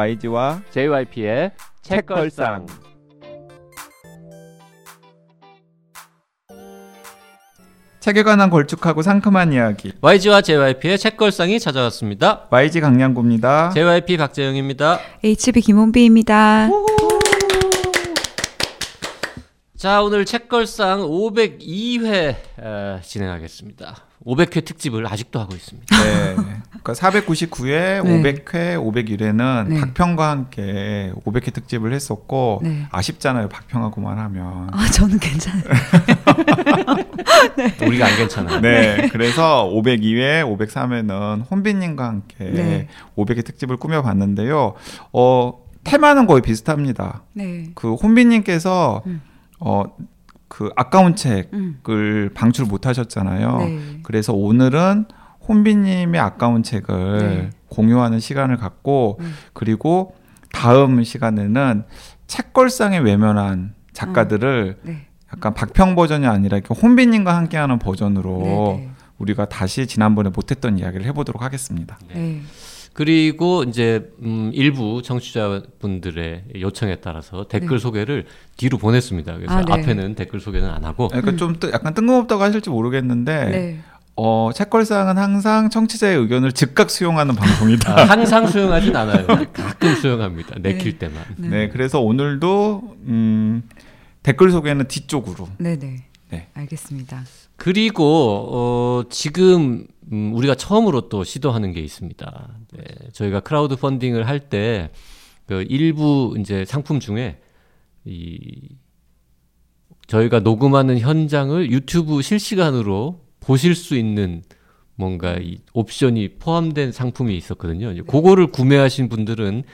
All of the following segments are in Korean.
YG와 JYP의 책걸상. 책에 관한 걸쭉하고 상큼한 이야기. YG와 JYP의 책걸상이 찾아왔습니다. YG 강량구입니다. JYP 박재영입니다. HB 김원비입니다. 자, 오늘 책걸상 502회 어, 진행하겠습니다. 500회 특집을 아직도 하고 있습니다. 네. 그러니까 499회, 네. 500회, 501회는 네. 박평과 함께 500회 특집을 했었고 네. 아쉽잖아요. 박평하고만 하면. 아, 저는 괜찮아요. 우리가 안 괜찮아요. 네. 그래서 502회, 503회는 혼비님과 함께 네. 500회 특집을 꾸며봤는데요. 어, 테마는 거의 비슷합니다. 네. 그 혼비님께서 음. 어, 그 아까운 책을 음. 방출 못 하셨잖아요. 네. 그래서 오늘은 혼비님의 아까운 책을 네. 공유하는 시간을 갖고 음. 그리고 다음 시간에는 책걸상에 외면한 작가들을 네. 약간 박평 버전이 아니라 이렇게 혼비님과 함께하는 버전으로 네. 네. 우리가 다시 지난번에 못했던 이야기를 해보도록 하겠습니다. 네. 그리고 이제 음, 일부 청취자분들의 요청에 따라서 댓글 네. 소개를 뒤로 보냈습니다. 그래서 아, 네. 앞에는 댓글 소개는 안 하고 그러니까 좀 뜨- 약간 뜬금없다고 하실지 모르겠는데 네. 어, 책걸상은 항상 청취자의 의견을 즉각 수용하는 방송이다. 아, 항상 수용하진 않아요. 가끔 수용합니다. 내킬 때만. 네. 네, 그래서 오늘도 음, 댓글 소개는 뒤쪽으로. 네. 네. 네. 알겠습니다. 그리고 어, 지금 음, 우리가 처음으로 또 시도하는 게 있습니다. 네, 저희가 크라우드 펀딩을 할 때 그 일부 이제 상품 중에 이 저희가 녹음하는 현장을 유튜브 실시간으로 보실 수 있는 뭔가 이 옵션이 포함된 상품이 있었거든요. 이제 그거를 구매하신 분들은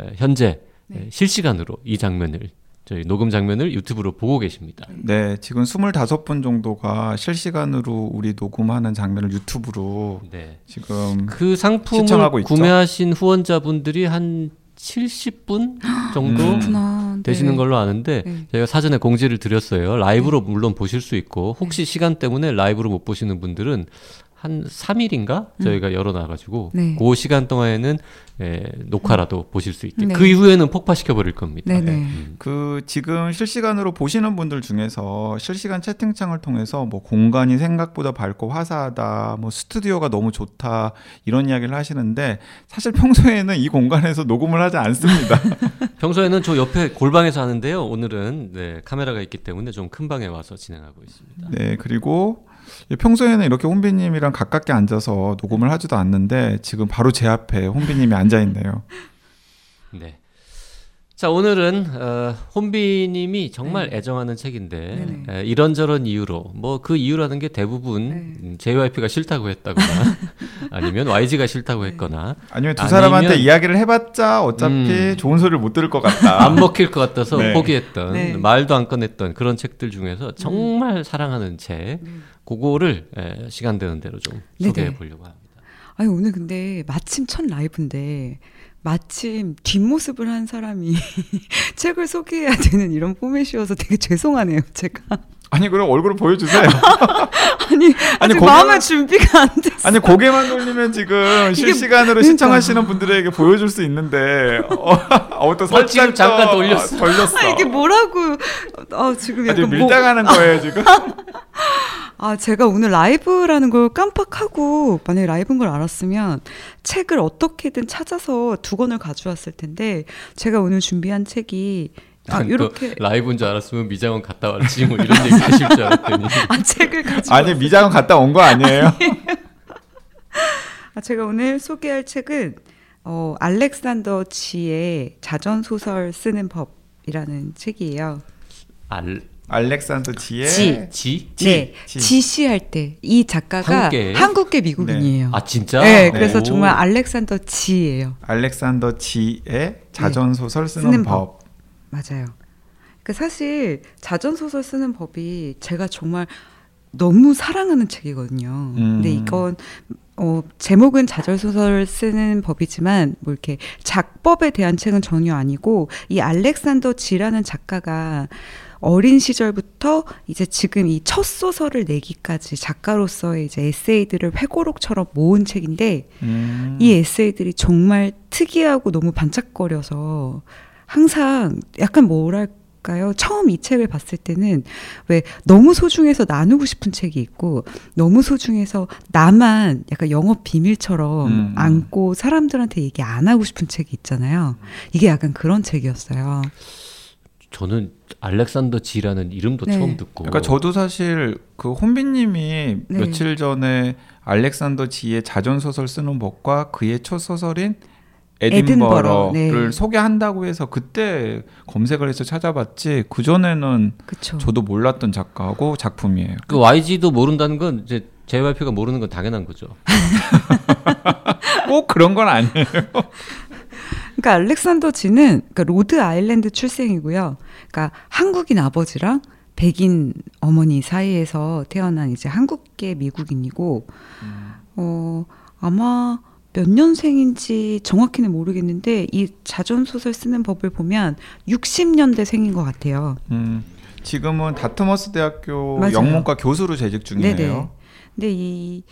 에, 현재 네. 에, 실시간으로 이 장면을 저희 녹음 장면을 유튜브로 보고 계십니다. 네, 지금 25분 정도가 실시간으로 우리 녹음하는 장면을 유튜브로 네. 지금 그 상품을 시청하고 있죠. 구매하신 후원자분들이 한 70분 정도 음. 그렇구나. 네. 되시는 걸로 아는데 네. 저희가 사전에 공지를 드렸어요. 라이브로 물론 보실 수 있고 네. 혹시 시간 때문에 라이브로 못 보시는 분들은 한 3일인가 저희가 열어놔가지고 네. 그 시간 동안에는 에, 녹화라도 보실 수 있게 네. 그 이후에는 폭파시켜 버릴 겁니다. 네, 네. 음. 그 지금 실시간으로 보시는 분들 중에서 실시간 채팅창을 통해서 뭐 공간이 생각보다 밝고 화사하다, 뭐 스튜디오가 너무 좋다 이런 이야기를 하시는데 사실 평소에는 이 공간에서 녹음을 하지 않습니다. 평소에는 저 옆에 골방에서 하는데요. 오늘은 네, 카메라가 있기 때문에 좀 큰 방에 와서 진행하고 있습니다. 네, 그리고 평소에는 이렇게 혼비님이랑 가깝게 앉아서 녹음을 하지도 않는데 지금 바로 제 앞에 혼비님이 앉아 있네요. 네. 자 오늘은 어, 혼비님이 정말 애정하는 책인데. 에, 이런저런 이유로 뭐 그 이유라는 게 대부분 네. 음, JYP가 싫다고 했다거나 아니면 YG가 싫다고 했거나 아니면 두 아니면- 사람한테 이야기를 해봤자 어차피 음. 좋은 소리를 못 들을 것 같다. 안 먹힐 것 같아서 네. 포기했던 네. 말도 안 꺼냈던 그런 책들 중에서 정말 사랑하는 책 그거를 에, 시간 되는 대로 좀 네네. 소개해 보려고 합니다. 아니 오늘 근데 마침 첫 라이브인데 마침 뒷모습을 한 사람이 책을 소개해야 되는 이런 포맷이어서 되게 죄송하네요, 제가. 아니 그럼 얼굴을 보여주세요. 아니, 아직 거기만- 마음의 준비가 안 됐어. 아니 고개만 돌리면 지금 실시간으로 그러니까. 시청하시는 분들에게 보여줄 수 있는데 어, 어, 또 살짝 지금 잠깐 또 돌렸어. 돌렸어. 아, 이게 뭐라고? 아, 지금 약간 뭐, 밀당하는 거예요 지금. 아, 제가 오늘 라이브라는 걸 깜빡하고 만약에 라이브인 걸 알았으면 책을 어떻게든 찾아서 두 권을 가져왔을 텐데 제가 오늘 준비한 책이 아, 이렇게 라이브인 줄 알았으면 미장원 갔다 왔지 뭐 이런 얘기 하실 줄 알았더니 아, 책을 가지고 아니 미장은 갔다 온 거 아니에요? 아, 제가 오늘 소개할 책은 어, 알렉산더 지의 자전 소설 쓰는 법이라는 책이에요. 알 알렉산더 지의 지. 지? 네, 지. 지시 할 때 이 작가가 한국계? 한국계 미국인이에요. 아 진짜? 네, 그래서 오. 정말 알렉산더 지예요. 알렉산더 지의 자전 소설 쓰는, 네. 쓰는 법. 맞아요. 그 사실 자전 소설 쓰는 법이 제가 정말 너무 사랑하는 책이거든요. 음. 근데 이건 어, 제목은 자전 소설 쓰는 법이지만 뭐 이렇게 작법에 대한 책은 전혀 아니고 이 알렉산더 지라는 작가가 어린 시절부터 이제 지금 이 첫 소설을 내기까지 작가로서의 이제 에세이들을 회고록처럼 모은 책인데 음. 이 에세이들이 정말 특이하고 너무 반짝거려서 항상 약간 뭐랄까요? 처음 이 책을 봤을 때는 왜 너무 소중해서 나누고 싶은 책이 있고 너무 소중해서 나만 약간 영업 비밀처럼 음, 음. 안고 사람들한테 얘기 안 하고 싶은 책이 있잖아요. 이게 약간 그런 책이었어요. 저는 알렉산더 지라는 이름도 네. 처음 듣고. 그러니까 저도 사실 그 혼비님이 네. 며칠 전에 알렉산더 지의 자전 소설 쓰는 법과 그의 첫 소설인 에든버러, 에든버러를 네. 소개한다고 해서 그때 검색을 해서 찾아봤지 그 전에는. 저도 몰랐던 작가하고 작품이에요. 그 YG도 모른다는 건 이제 JYP가 모르는 건 당연한 거죠. 꼭 그런 건 아니에요. 그러니까 알렉산더 지는 그러니까 로드 아일랜드 출생이고요. 그러니까 한국인 아버지랑 백인 어머니 사이에서 태어난 이제 한국계 미국인이고 어 아마 몇 년생인지 정확히는 모르겠는데 이 자전 소설 쓰는 법을 보면 60년대 생인 것 같아요. 음, 지금은 다트머스 대학교 맞아요. 영문과 교수로 재직 중이에요. 네네. 근데 이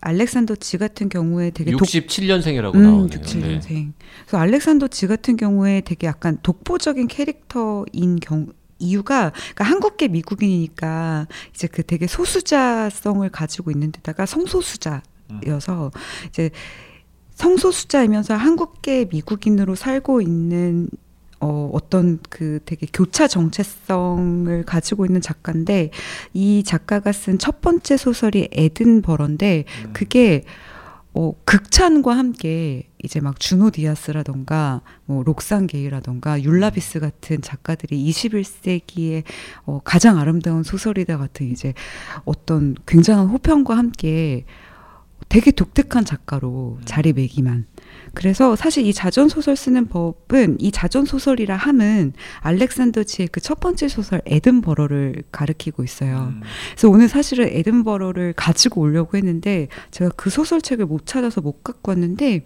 알렉산더 지 같은 경우에 되게 독 67년생이라고 음, 나오네요. 67년생. 네. 그래서 알렉산더 지 같은 경우에 되게 약간 독보적인 캐릭터인 경 이유가 그러니까 한국계 미국인이니까 이제 그 되게 소수자성을 가지고 있는 데다가 성소수자여서 이제 성소수자이면서 한국계 미국인으로 살고 있는 어, 어떤 그 되게 교차 정체성을 가지고 있는 작가인데 이 작가가 쓴 첫 번째 소설이 에든버러인데 그게 어, 극찬과 함께 이제 막 주노 디아스라던가 뭐 록산 게이라던가 율라비스 같은 작가들이 21세기의 어, 가장 아름다운 소설이다 같은 이제 어떤 굉장한 호평과 함께 되게 독특한 작가로 자리매김한 그래서 사실 이 자전 소설 쓰는 법은 이 자전 소설이라 함은 알렉산더 지의 그 첫 번째 소설 에든버러를 가리키고 있어요. 음. 그래서 오늘 사실은 에든버러를 가지고 오려고 했는데 제가 그 소설책을 못 찾아서 못 갖고 왔는데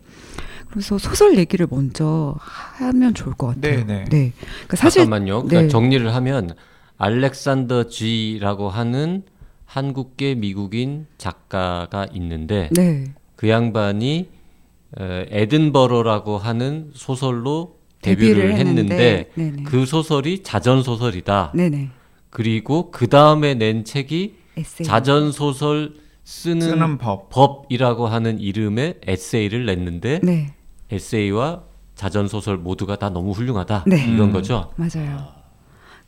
그래서 소설 얘기를 먼저 하면 좋을 것 같아요. 네, 네. 그러니까 사실 잠깐만요. 그러니까 네. 정리를 하면 알렉산더 G라고 하는 한국계 미국인 작가가 있는데 네. 그 양반이 에, 에든버러라고 하는 소설로 데뷔를, 했는데 네네. 그 소설이 자전 소설이다. 네네. 그리고 그 다음에 낸 책이 에세이. 자전 소설 쓰는, 쓰는 법. 법이라고 하는 이름의 에세이를 냈는데 네. 에세이와 자전 소설 모두가 다 너무 훌륭하다. 네. 이런 음. 거죠. 맞아요.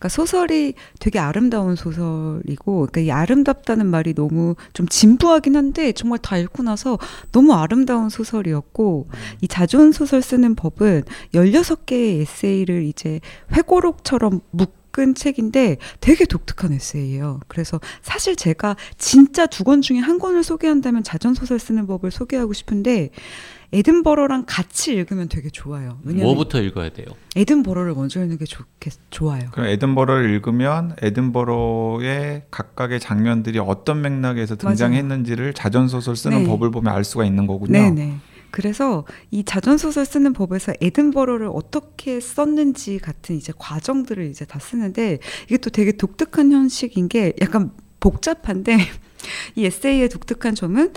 그러니까 소설이 되게 아름다운 소설이고, 그러니까 이 아름답다는 말이 너무 좀 진부하긴 한데 정말 다 읽고 나서 너무 아름다운 소설이었고, 이 자존 소설 쓰는 법은 16개의 에세이를 이제 회고록처럼 묶은 책인데 되게 독특한 에세이예요. 그래서 사실 제가 진짜 두 권 중에 한 권을 소개한다면 자전 소설 쓰는 법을 소개하고 싶은데 에든버러랑 같이 읽으면 되게 좋아요. 뭐부터 읽어야 돼요? 에든버러를 먼저 읽는 게 좋겠, 좋아요. 그럼 에든버러를 읽으면 에든버러의 각각의 장면들이 어떤 맥락에서 등장했는지를 자전 소설 쓰는 네. 법을 보면 알 수가 있는 거군요. 네네. 그래서 이 자전소설 쓰는 법에서 에든버러를 어떻게 썼는지 같은 이제 과정들을 이제 다 쓰는데 이게 또 되게 독특한 형식인 게 약간 복잡한데 이 에세이의 독특한 점은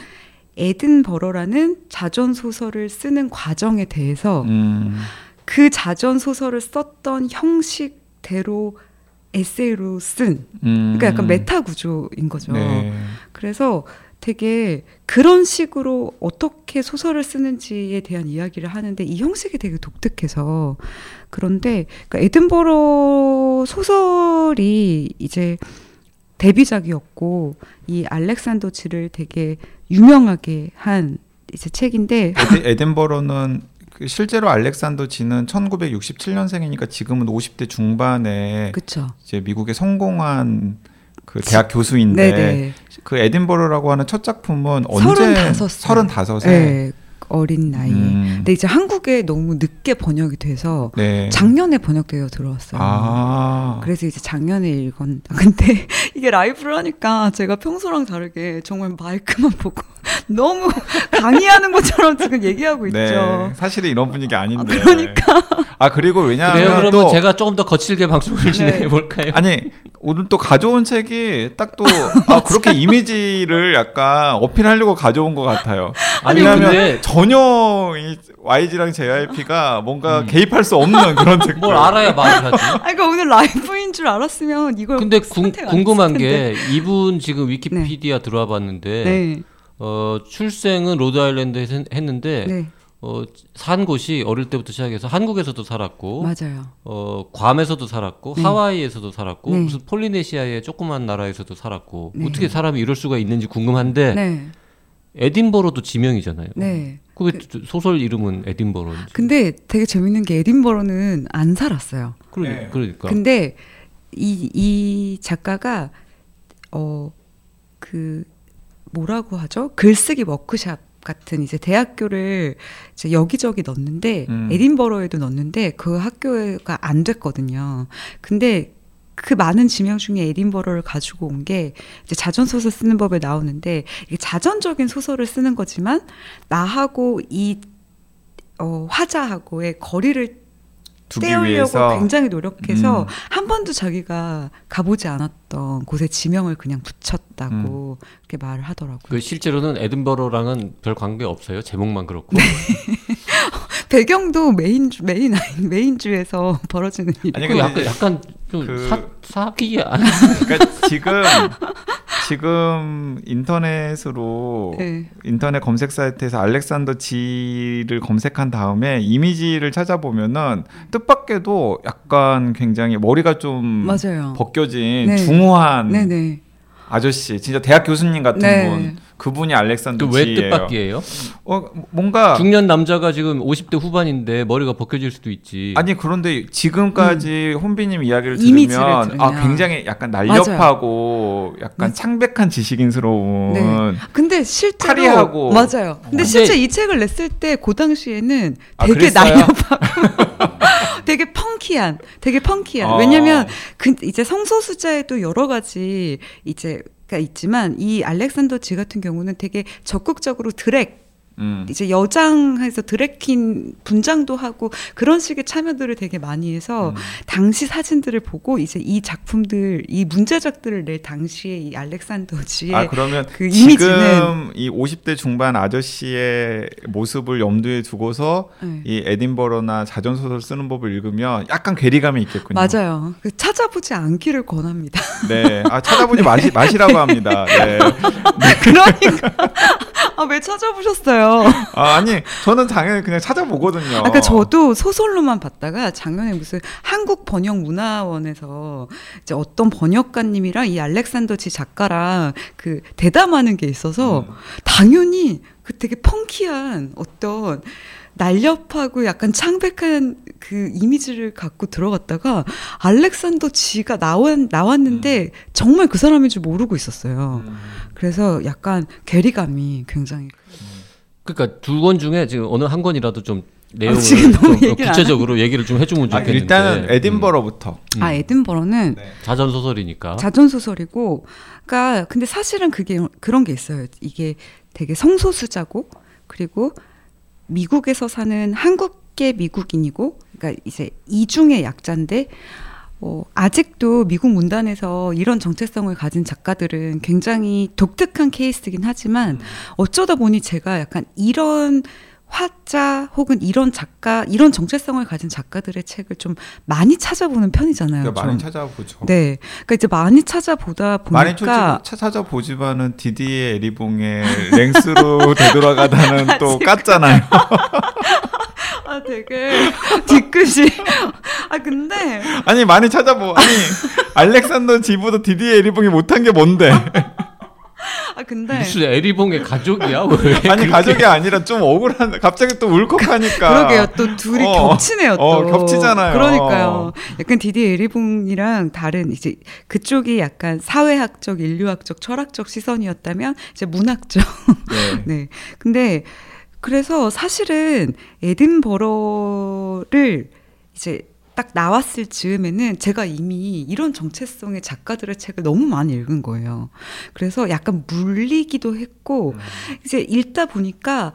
에든버러라는 자전 소설을 쓰는 과정에 대해서 음, 그 자전 소설을 썼던 형식대로 에세이로 쓴 음. 그러니까 약간 메타 구조인 거죠. 네. 그래서 되게 그런 식으로 어떻게 소설을 쓰는지에 대한 이야기를 하는데 이 형식이 되게 독특해서 그런데 그러니까 에든버러 소설이 이제 데뷔작이었고 이 알렉산더 지를 되게 유명하게 한 이제 책인데 에드, 에든버러는 그 실제로 알렉산더 지는 1967년생이니까 지금은 50대 중반에 그쵸 이제 미국의 성공한 그 대학 교수인데 네네 그 에든버러라고 하는 첫 작품은 언제 35 살. 35세. 네, 어린 나이에 음. 근데 이제 한국에 너무 늦게 번역이 돼서 네. 작년에 번역되어 들어왔어요. 아. 그래서 이제 작년에 읽었. 근데 이게 라이브를 하니까 제가 평소랑 다르게 정말 마이크만 보고 너무 강의하는 것처럼 지금 얘기하고 있죠. 네, 사실은 이런 분위기 아닌데. 아, 그러니까. 아 그리고 왜냐하면 그래요. 그러면 또 제가 조금 더 거칠게 방송을 네. 진행해 볼까요? 아니 오늘 또 가져온 책이 딱 또 아, 그렇게 이미지를 약간 어필하려고 가져온 것 같아요. 아니, 왜냐하면 근데- 전혀 이 YG랑 JYP가 뭔가 개입할 수 없는 그런. 음. 뭘 알아야 말을 하지. 아, 그러니까 오늘 라이브인 줄 알았으면 이걸 근데 안 궁금한. 게 이분 지금 위키피디아 들어와 봤는데 네. 어, 출생은 로드아일랜드에서 했- 했는데 네. 어, 산 곳이 어릴 때부터 시작해서 한국에서도 살았고 맞아요. 어, 괌에서도 살았고 네. 하와이에서도 살았고 네. 무슨 폴리네시아의 조그만 나라에서도 살았고 네. 어떻게 사람이 이럴 수가 있는지 궁금한데 네. 에딘버러도 지명이잖아요. 네. 그게 소설 이름은 에딘버러인지. 근데 되게 재밌는 게 에딘버러는 안 살았어요. 그러, 네. 그러니까 근데 이, 이 작가가 어 그 뭐라고 하죠? 글쓰기 워크샵 같은 이제 대학교를 이제 여기저기 넣었는데 음. 에딘버러에도 넣었는데 그 학교가 안 됐거든요. 근데 그 많은 지명 중에 에딘버러를 가지고 온 게 이제 자전 소설 쓰는 법에 나오는데 이게 자전적인 소설을 쓰는 거지만 나하고 이 어, 화자하고의 거리를 떼우려고 굉장히 노력해서 음. 한 번도 자기가 가보지 않았던 곳에 지명을 그냥 붙였다고 이렇게 말을 하더라고요. 그 실제로는 에딘버러랑은 별 관계 없어요. 제목만 그렇고. 네. 배경도 메인주 메인 아닌 메인주에서 벌어지는 일. 아니, 그 약간 약간 좀 그- 사, 사기 안 그러니까 지금 지금 인터넷으로 네. 인터넷 검색 사이트에서 알렉산더 지를 검색한 다음에 이미지를 찾아보면은 뜻밖에도 약간 굉장히 머리가 좀 맞아요. 벗겨진 네. 중후한 네네. 아저씨, 진짜 대학 교수님 같은 네. 분, 그분이 알렉산더 그왜. 뜻밖이에요? 어, 뭔가 중년 남자가 지금 50대 후반인데 머리가 벗겨질 수도 있지. 아니 그런데 지금까지 혼비님 이야기를 음. 이미지를 들으면 아 들으면. 굉장히 약간 날렵하고 약간 창백한 지식인스러운 네. 근데 실제로 파리하고. 맞아요. 근데 근데- 실제 이 책을 냈을 때 그 당시에는 아, 되게 그랬어요? 날렵하고 펑키한, 되게 펑키한. 어. 왜냐면 그 이제 성소 수자에도 여러 가지 이제 가 있지만 이 알렉산더 지 같은 경우는 되게 적극적으로 드랙 음. 이제 여장해서 드래킨 분장도 하고 그런 식의 참여들을 되게 많이 해서 음. 당시 사진들을 보고 이제 이 작품들 이 문제작들을 낼 당시에 이 알렉산더 지의 아 그러면 그 이미지는 지금 이 50대 중반 아저씨의 모습을 염두에 두고서 네. 이 에딘버러나 자전 소설 쓰는 법을 읽으면 약간 괴리감이 있겠군요. 맞아요. 그 찾아보지 않기를 권합니다. 네, 아 찾아보지 마시, 마시라고 합니다. 네. 그러니까 아 왜 찾아보셨어요? 아, 아니 저는 당연히 그냥 찾아보거든요. 아까 저도 소설로만 봤다가 작년에 무슨 한국 번역 문화원에서 이제 어떤 번역가님이랑 이 알렉산더 지 작가랑 그 대담하는 게 있어서 음. 당연히 그 되게 펑키한 어떤 날렵하고 약간 창백한 그 이미지를 갖고 들어갔다가 알렉산더 지가 나왔, 나왔는데 정말 그 사람인 줄 모르고 있었어요. 음. 그래서 약간 괴리감이 굉장히 그러니까 두 권 중에 지금 어느 한 권이라도 좀 내용을 지금 너무 좀 얘기를 안 구체적으로 얘기를 좀 해주면 아, 좋겠는데. 일단은 에딘버러부터. 음. 아 에든버러는 네. 자전 소설이니까. 자전 소설이고, 그러니까 근데 사실은 그게 그런 게 있어요. 이게 되게 성소수자고 그리고 미국에서 사는 한국계 미국인이고, 그러니까 이제 이중의 약자인데. 어, 아직도 미국 문단에서 이런 정체성을 가진 작가들은 굉장히 독특한 케이스긴 하지만 어쩌다 보니 제가 약간 이런 화자 혹은 이런 작가 이런 정체성을 가진 작가들의 책을 좀 많이 찾아보는 편이잖아요. 그러니까 좀. 많이 찾아보죠. 네. 그러니까 이제 많이 찾아보다 보니까 많이 찾아, 찾아보지만은 디디의 에리봉의 랭스로 되돌아가다는 또 깠잖아요. 아 되게 뒤끝이 아 근데 아니 많이 찾아보. 아니 알렉산더 지보다 디디의 에리봉이 못한 게 뭔데? 아 근데 무슨 에리봉의 가족이야? 왜? 아니 가족이 아니라 좀 억울한. 갑자기 또 울컥하니까. 그러게요. 또 둘이 어. 겹치네요. 또. 어, 겹치잖아요. 그러니까요. 약간 디디 에리봉이랑 다른 이제 그쪽이 약간 사회학적, 인류학적, 철학적 시선이었다면 이제 문학적. 네. 네. 근데 그래서 사실은 에든버러를 이제 딱 나왔을 즈음에는 제가 이미 이런 정체성의 작가들의 책을 너무 많이 읽은 거예요. 그래서 약간 물리기도 했고 음. 이제 읽다 보니까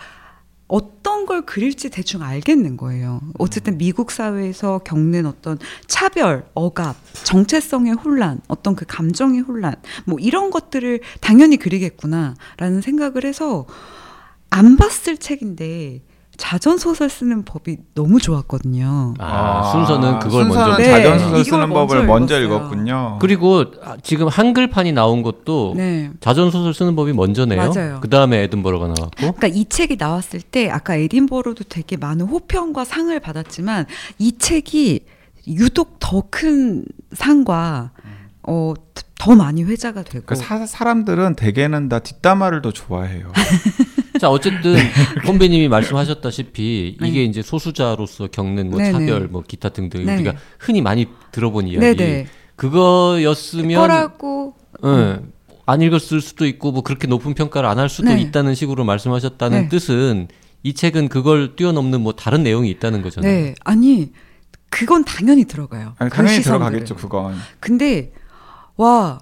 어떤 걸 그릴지 대충 알겠는 거예요. 어쨌든 미국 사회에서 겪는 어떤 차별, 억압, 정체성의 혼란, 어떤 그 감정의 혼란, 뭐 이런 것들을 당연히 그리겠구나라는 생각을 해서 안 봤을 책인데 자전 소설 쓰는 법이 너무 좋았거든요. 아, 순서는 그걸 순서는 먼저 네, 자전 소설 쓰는 먼저 법을 먼저 읽었어요. 읽었군요. 그리고 아, 지금 한글판이 나온 것도 네. 자전 소설 쓰는 법이 먼저네요. 맞아요. 그 다음에 에든버러가 나왔고. 그러니까 이 책이 나왔을 때 아까 에딘버러도 되게 많은 호평과 상을 받았지만 이 책이 유독 더 큰 상과 어, 더 많이 회자가 되고 그러니까 사, 사람들은 대개는 다 뒷담화를 더 좋아해요. 자 어쨌든 선배님이 말씀하셨다시피 네. 이게 이제 소수자로서 겪는 뭐 네네. 차별, 뭐 기타 등등 네. 우리가 흔히 많이 들어본 이야기. 네네 그거였으면 거라고 예, 안 읽었을 수도 있고 뭐 그렇게 높은 평가를 안 할 수도 네. 있다는 식으로 말씀하셨다는 네. 뜻은 이 책은 그걸 뛰어넘는 뭐 다른 내용이 있다는 거잖아요. 네 아니 그건 당연히 들어가요. 아니, 그 당연히 시선들은. 들어가겠죠, 그건. 근데 와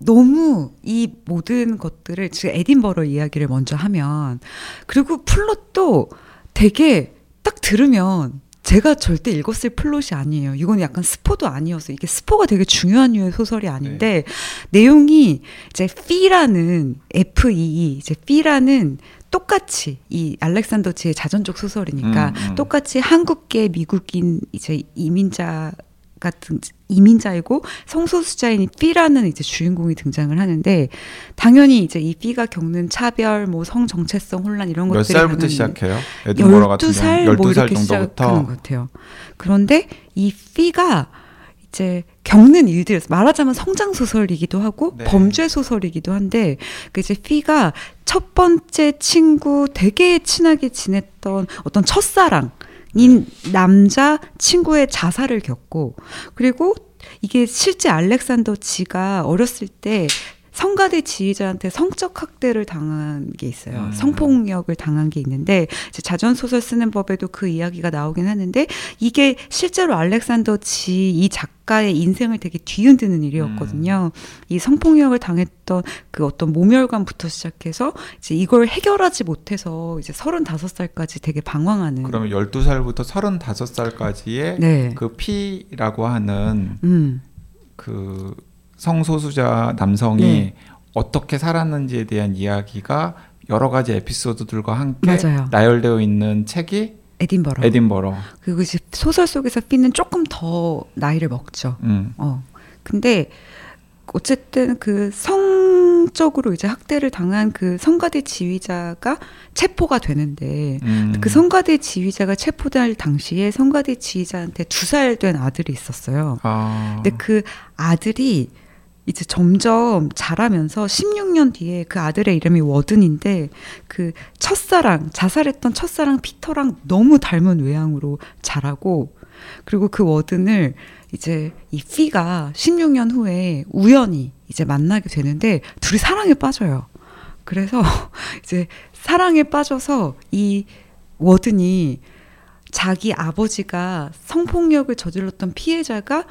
너무 이 모든 것들을 지금 에딘버러 이야기를 먼저 하면 그리고 플롯도 되게 딱 들으면 제가 절대 읽었을 플롯이 아니에요. 이건 약간 스포도 아니어서 이게 스포가 되게 중요한 류의 소설이 아닌데 내용이 이제 피라는 F E E 이제 피라는 똑같이 이 알렉산더 지의 자전적 소설이니까 음, 음. 똑같이 한국계 미국인 이제 이민자 같은 이민자이고 성소수자인 삐라는 이제 주인공이 등장을 하는데 당연히 이제 이 삐가 겪는 차별, 뭐 성 정체성 혼란 이런 몇 것들이 살부터 당연히 시작해요? 에든버러 같은 12살 경우 뭐 12살 이렇게 정도부터 것 같아요. 그런데 이 삐가 이제 겪는 일들 말하자면 성장 소설이기도 하고 네. 범죄 소설이기도 한데 그 이제 피가 첫 번째 친구 되게 친하게 지냈던 어떤 첫사랑 인 남자 친구의 자살을 겪고 그리고 이게 실제 알렉산더 지가 어렸을 때 성가대 지휘자한테 성적 학대를 당한 게 있어요. 음. 성폭력을 당한 게 있는데 자전 소설 쓰는 법에도 그 이야기가 나오긴 하는데 이게 실제로 알렉산더 지 이 작가의 인생을 되게 뒤흔드는 일이었거든요. 이 성폭력을 당했던 그 어떤 모멸감부터 시작해서 이제 이걸 해결하지 못해서 이제 35살까지 되게 방황하는 그러면 12살부터 35살까지의 네. 그 P라고 하는 음. 그 성소수자 남성이 네. 어떻게 살았는지에 대한 이야기가 여러 가지 에피소드들과 함께 맞아요. 나열되어 있는 책이 에딘버러. 에딘버러. 그리고 이제 소설 속에서 피는 조금 더 나이를 먹죠. 음. 어. 근데 어쨌든 그 성적으로 이제 학대를 당한 그 성가대 지휘자가 체포가 되는데 음. 그 성가대 지휘자가 체포될 당시에 성가대 지휘자한테 두 살 된 아들이 있었어요. 아. 근데 그 아들이 이제 점점 자라면서 16년 뒤에 그 아들의 이름이 워든인데 그 첫사랑 자살했던 첫사랑 피터랑 너무 닮은 외향으로 자라고 그리고 그 워든을 이제 이 피가 16년 후에 우연히 이제 만나게 되는데 둘이 사랑에 빠져요. 그래서 이제 사랑에 빠져서 이 워든이 자기 아버지가 성폭력을 저질렀던 피해자가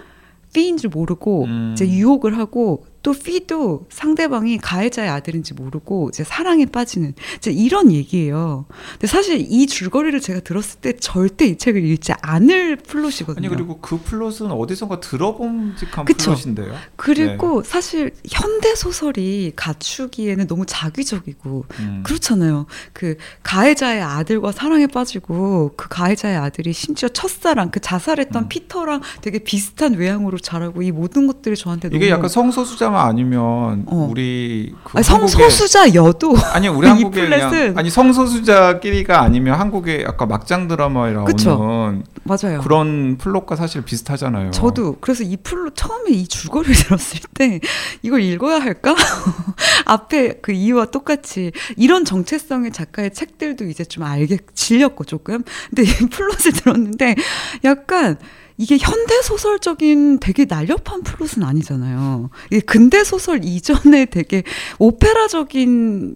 피인 줄 모르고 음. 이제 유혹을 하고 또 피도 상대방이 가해자의 아들인지 모르고 이제 사랑에 빠지는 이제 이런 얘기예요. 근데 사실 이 줄거리를 제가 들었을 때 절대 이 책을 읽지 않을 플롯이거든요. 아니 그리고 그 플롯은 어디선가 들어봄직한 그쵸. 플롯인데요. 그리고 네. 사실 현대 소설이 갖추기에는 너무 작위적이고 음. 그렇잖아요. 그 가해자의 아들과 사랑에 빠지고 그 가해자의 아들이 심지어 첫사랑 그 자살했던 음. 피터랑 되게 비슷한 외양으로 자라고 이 모든 것들이 저한테 이게 너무 약간 성소수자 만 아니면 어. 우리 그 아니, 성소수자여도 아니 우리 이 한국의 그냥 아니 성소수자끼리가 아니면 한국의 약간 막장 드라마에 나오는 그쵸. 맞아요. 그런 플롯과 사실 비슷하잖아요. 저도 그래서 이 플롯 처음에 이 줄거리를 들었을 때 이걸 읽어야 할까? 앞에 그 이유와 똑같이 이런 정체성의 작가의 책들도 이제 좀 약간 질렸고 조금. 근데 이 플롯을 들었는데 약간 이게 현대 소설적인 되게 날렵한 플롯은 아니잖아요. 이게 근대 소설 이전에 되게 오페라적인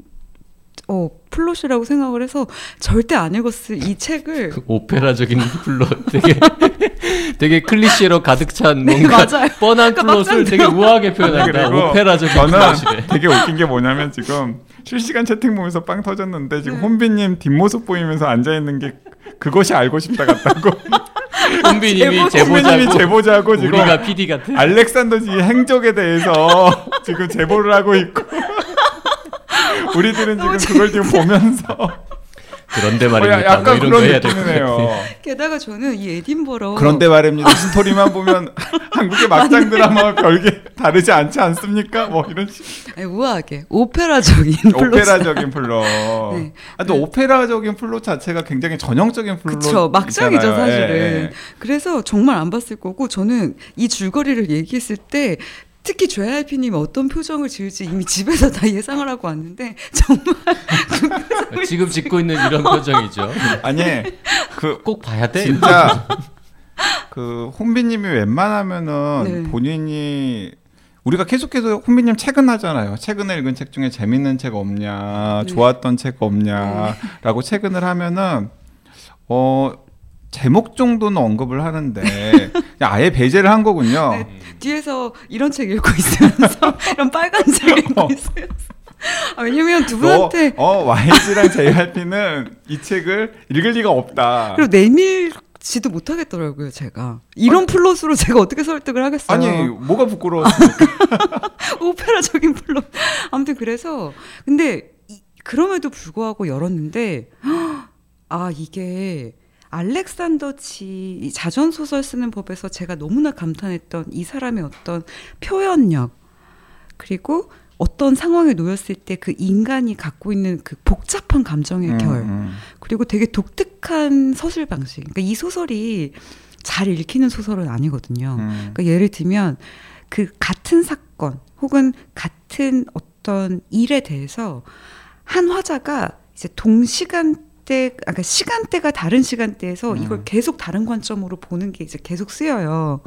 어, 플롯이라고 생각을 해서 절대 안 읽었을 이 책을 그 오페라적인 플롯 되게 되게 클리셰로 가득 찬 네, 뭔가 맞아요. 뻔한 그러니까 플롯을 되게 우아하게 표현한다. 그리고 오페라적인 저는 플롯이래. 되게 웃긴 게 뭐냐면 지금 실시간 채팅 보면서 빵 터졌는데 지금 네. 혼비님 뒷모습 보이면서 앉아 있는 게 그것이 알고 싶다 같다고. 혼비님이 제보자고 제보자고 지금 우리가 PD 같아. 알렉산더지 행적에 대해서 지금 제보를 하고 있고 우리들은 지금 그걸 지금 보면서 그런데 어, 말입니다. 야- 뭐 약간 이런 거 그런 느낌이네요. 게다가 저는 이 에딘버러 그런데 말입니다. 스토리만 보면 한국의 막장 드라마와 별반 다르지 않지 않습니까? 뭐 이런 식. 아니, 우아하게 오페라적인 플롯 오페라적인 플롯. 네. 아, 또 오페라적인 플롯 자체가 굉장히 전형적인 플롯. 그쵸 막장이죠 예, 사실은 그래서 정말 안 봤을 거고 저는 이 줄거리를 얘기했을 때 특히 JYP님 어떤 표정을 지을지 이미 집에서 다 예상을 하고 왔는데 정말 지금 짓고 있는 이런 표정이죠. 아니 그 꼭 봐야 돼. 진짜 그 혼비님이 웬만하면은 네. 본인이 우리가 계속해서 혼비님 최근 하잖아요. 최근에 읽은 책 중에 재밌는 책 없냐, 네. 좋았던 책 없냐라고 최근을 하면은 어 제목 정도는 언급을 하는데 아예 배제를 한 거군요. 네. 뒤에서 이런 책 읽고 있으면서 이런 빨간 책 읽고 있으면서 아, 왜냐면 두 너, 분한테 어 YG랑 JYP는 이 책을 읽을 리가 없다. 그리고 내밀지도 못하겠더라고요 제가 이런 플롯으로 제가 어떻게 설득을 하겠어요 아니 뭐가 부끄러웠습니까? 오페라적인 플롯. 아무튼 그래서 근데 이- 그럼에도 불구하고 열었는데 아 이게 알렉산더치 이 자전 소설 쓰는 법에서 제가 너무나 감탄했던 이 사람의 어떤 표현력 그리고 어떤 상황에 놓였을 때 그 인간이 갖고 있는 그 복잡한 감정의 음, 결 음. 그리고 되게 독특한 서술 방식. 그러니까 이 소설이 잘 읽히는 소설은 아니거든요. 음. 그러니까 예를 들면 그 같은 사건 혹은 같은 어떤 일에 대해서 한 화자가 이제 동시간 대, 아, 그러니까 시간대가 다른 시간대에서 음. 이걸 계속 다른 관점으로 보는 게 이제 계속 쓰여요.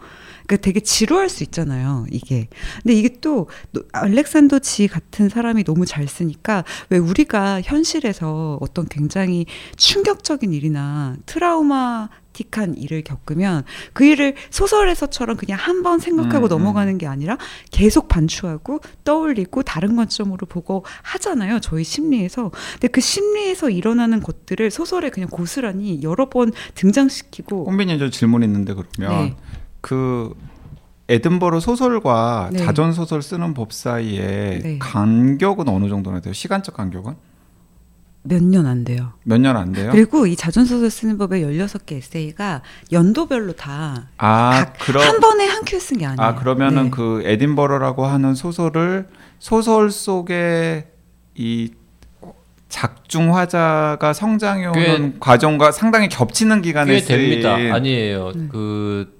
그러니까 되게 지루할 수 있잖아요, 이게. 근데 이게 또 노- 알렉산더 지 같은 사람이 너무 잘 쓰니까 왜 우리가 현실에서 어떤 굉장히 충격적인 일이나 트라우마 틱한 일을 겪으면 그 일을 소설에서처럼 그냥 한 번 생각하고 음, 넘어가는 게 아니라 계속 반추하고 떠올리고 다른 관점으로 보고 하잖아요. 저희 심리에서. 근데 그 심리에서 일어나는 것들을 소설에 그냥 고스란히 여러 번 등장시키고 혼비님 저 질문 있는데 그러면 네. 그 에든버러 소설과 네. 자전 소설 쓰는 법 사이에 네. 간격은 어느 정도나 돼요? 시간적 간격은 몇 년 안 돼요. 몇 년 안 돼요? 그리고 이 자전소설 쓰는 법의 16개 에세이가 연도별로 다한아 그럼 번에 한큐쓴게 아니에요. 아 그러면은 네. 그 에딘버러라고 하는 소설을 소설 속에 이 작중 화자가 성장해 오는 과정과 상당히 겹치는 기간에 꽤 됩니다. 쓰인 아니에요. 네. 그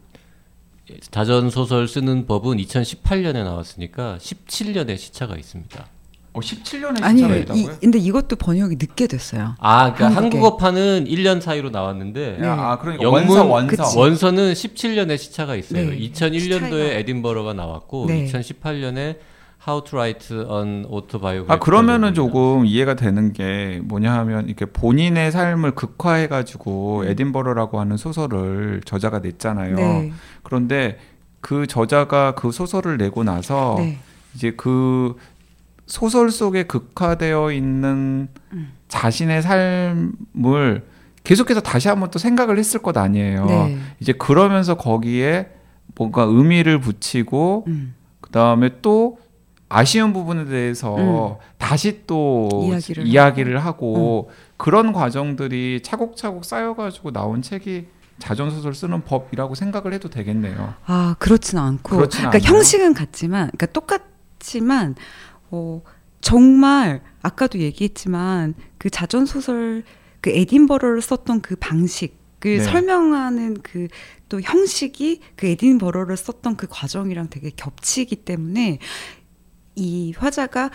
자전 소설 쓰는 법은 2018년에 나왔으니까 17년의 시차가 있습니다. 어, 17년의 아니 시차가 이? 근데 이것도 번역이 늦게 됐어요. 아, 그러니까. 한국어판은 1년 사이로 나왔는데 네. 아 그러니까 영문 원서 원서. 원서는 17년의 시차가 있어요. 네. 2001년도에 차이가. 에딘버러가 나왔고 네. 2018년에 How to Write an Autobiography. 아 그러면은 조금 이해가 되는 게 뭐냐 하면 이렇게 본인의 삶을 극화해 가지고 음. 에딘버러라고 하는 소설을 저자가 냈잖아요. 네. 그런데 그 저자가 그 소설을 내고 나서 네. 이제 그 소설 속에 극화되어 있는 음. 자신의 삶을 계속해서 다시 한번 또 생각을 했을 것 아니에요. 네. 이제 그러면서 거기에 뭔가 의미를 붙이고 음. 그다음에 또 아쉬운 부분에 대해서 다시 또 음. 이야기를 이야기를 하고 그런 과정들이 차곡차곡 쌓여가지고 나온 책이 자전소설 쓰는 법이라고 생각을 해도 되겠네요. 아 그렇지는 않고 그렇진 그러니까 않아요? 형식은 같지만 그러니까 똑같지만 어 정말 아까도 얘기했지만 그 자전 소설 그 에딘버러를 썼던 그 방식을 네. 설명하는 그 또 형식이 그 에딘버러를 썼던 그 과정이랑 되게 겹치기 때문에 이 화자가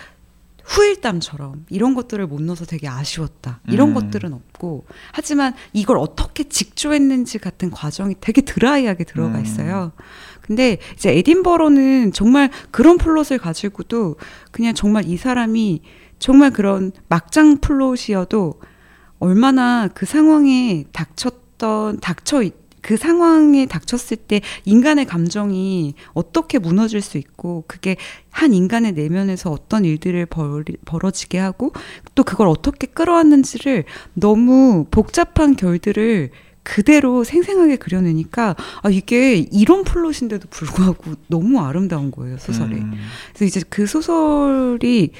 후일담처럼 이런 것들을 못 넣어서 되게 아쉬웠다. 이런 음. 것들은 없고 하지만 이걸 어떻게 직조했는지 같은 과정이 되게 드라이하게 들어가 음. 있어요. 근데 이제 에딘버러는 정말 그런 플롯을 가지고도 그냥 정말 이 사람이 정말 그런 막장 플롯이어도 얼마나 그 상황에 닥쳤던 닥쳐 있- 그 상황에 닥쳤을 때 인간의 감정이 어떻게 무너질 수 있고 그게 한 인간의 내면에서 어떤 일들을 벌, 벌어지게 하고 또 그걸 어떻게 끌어왔는지를 너무 복잡한 결들을 그대로 생생하게 그려내니까 아 이게 이런 플롯인데도 불구하고 너무 아름다운 거예요 소설이. 음. 그래서 이제 그 소설이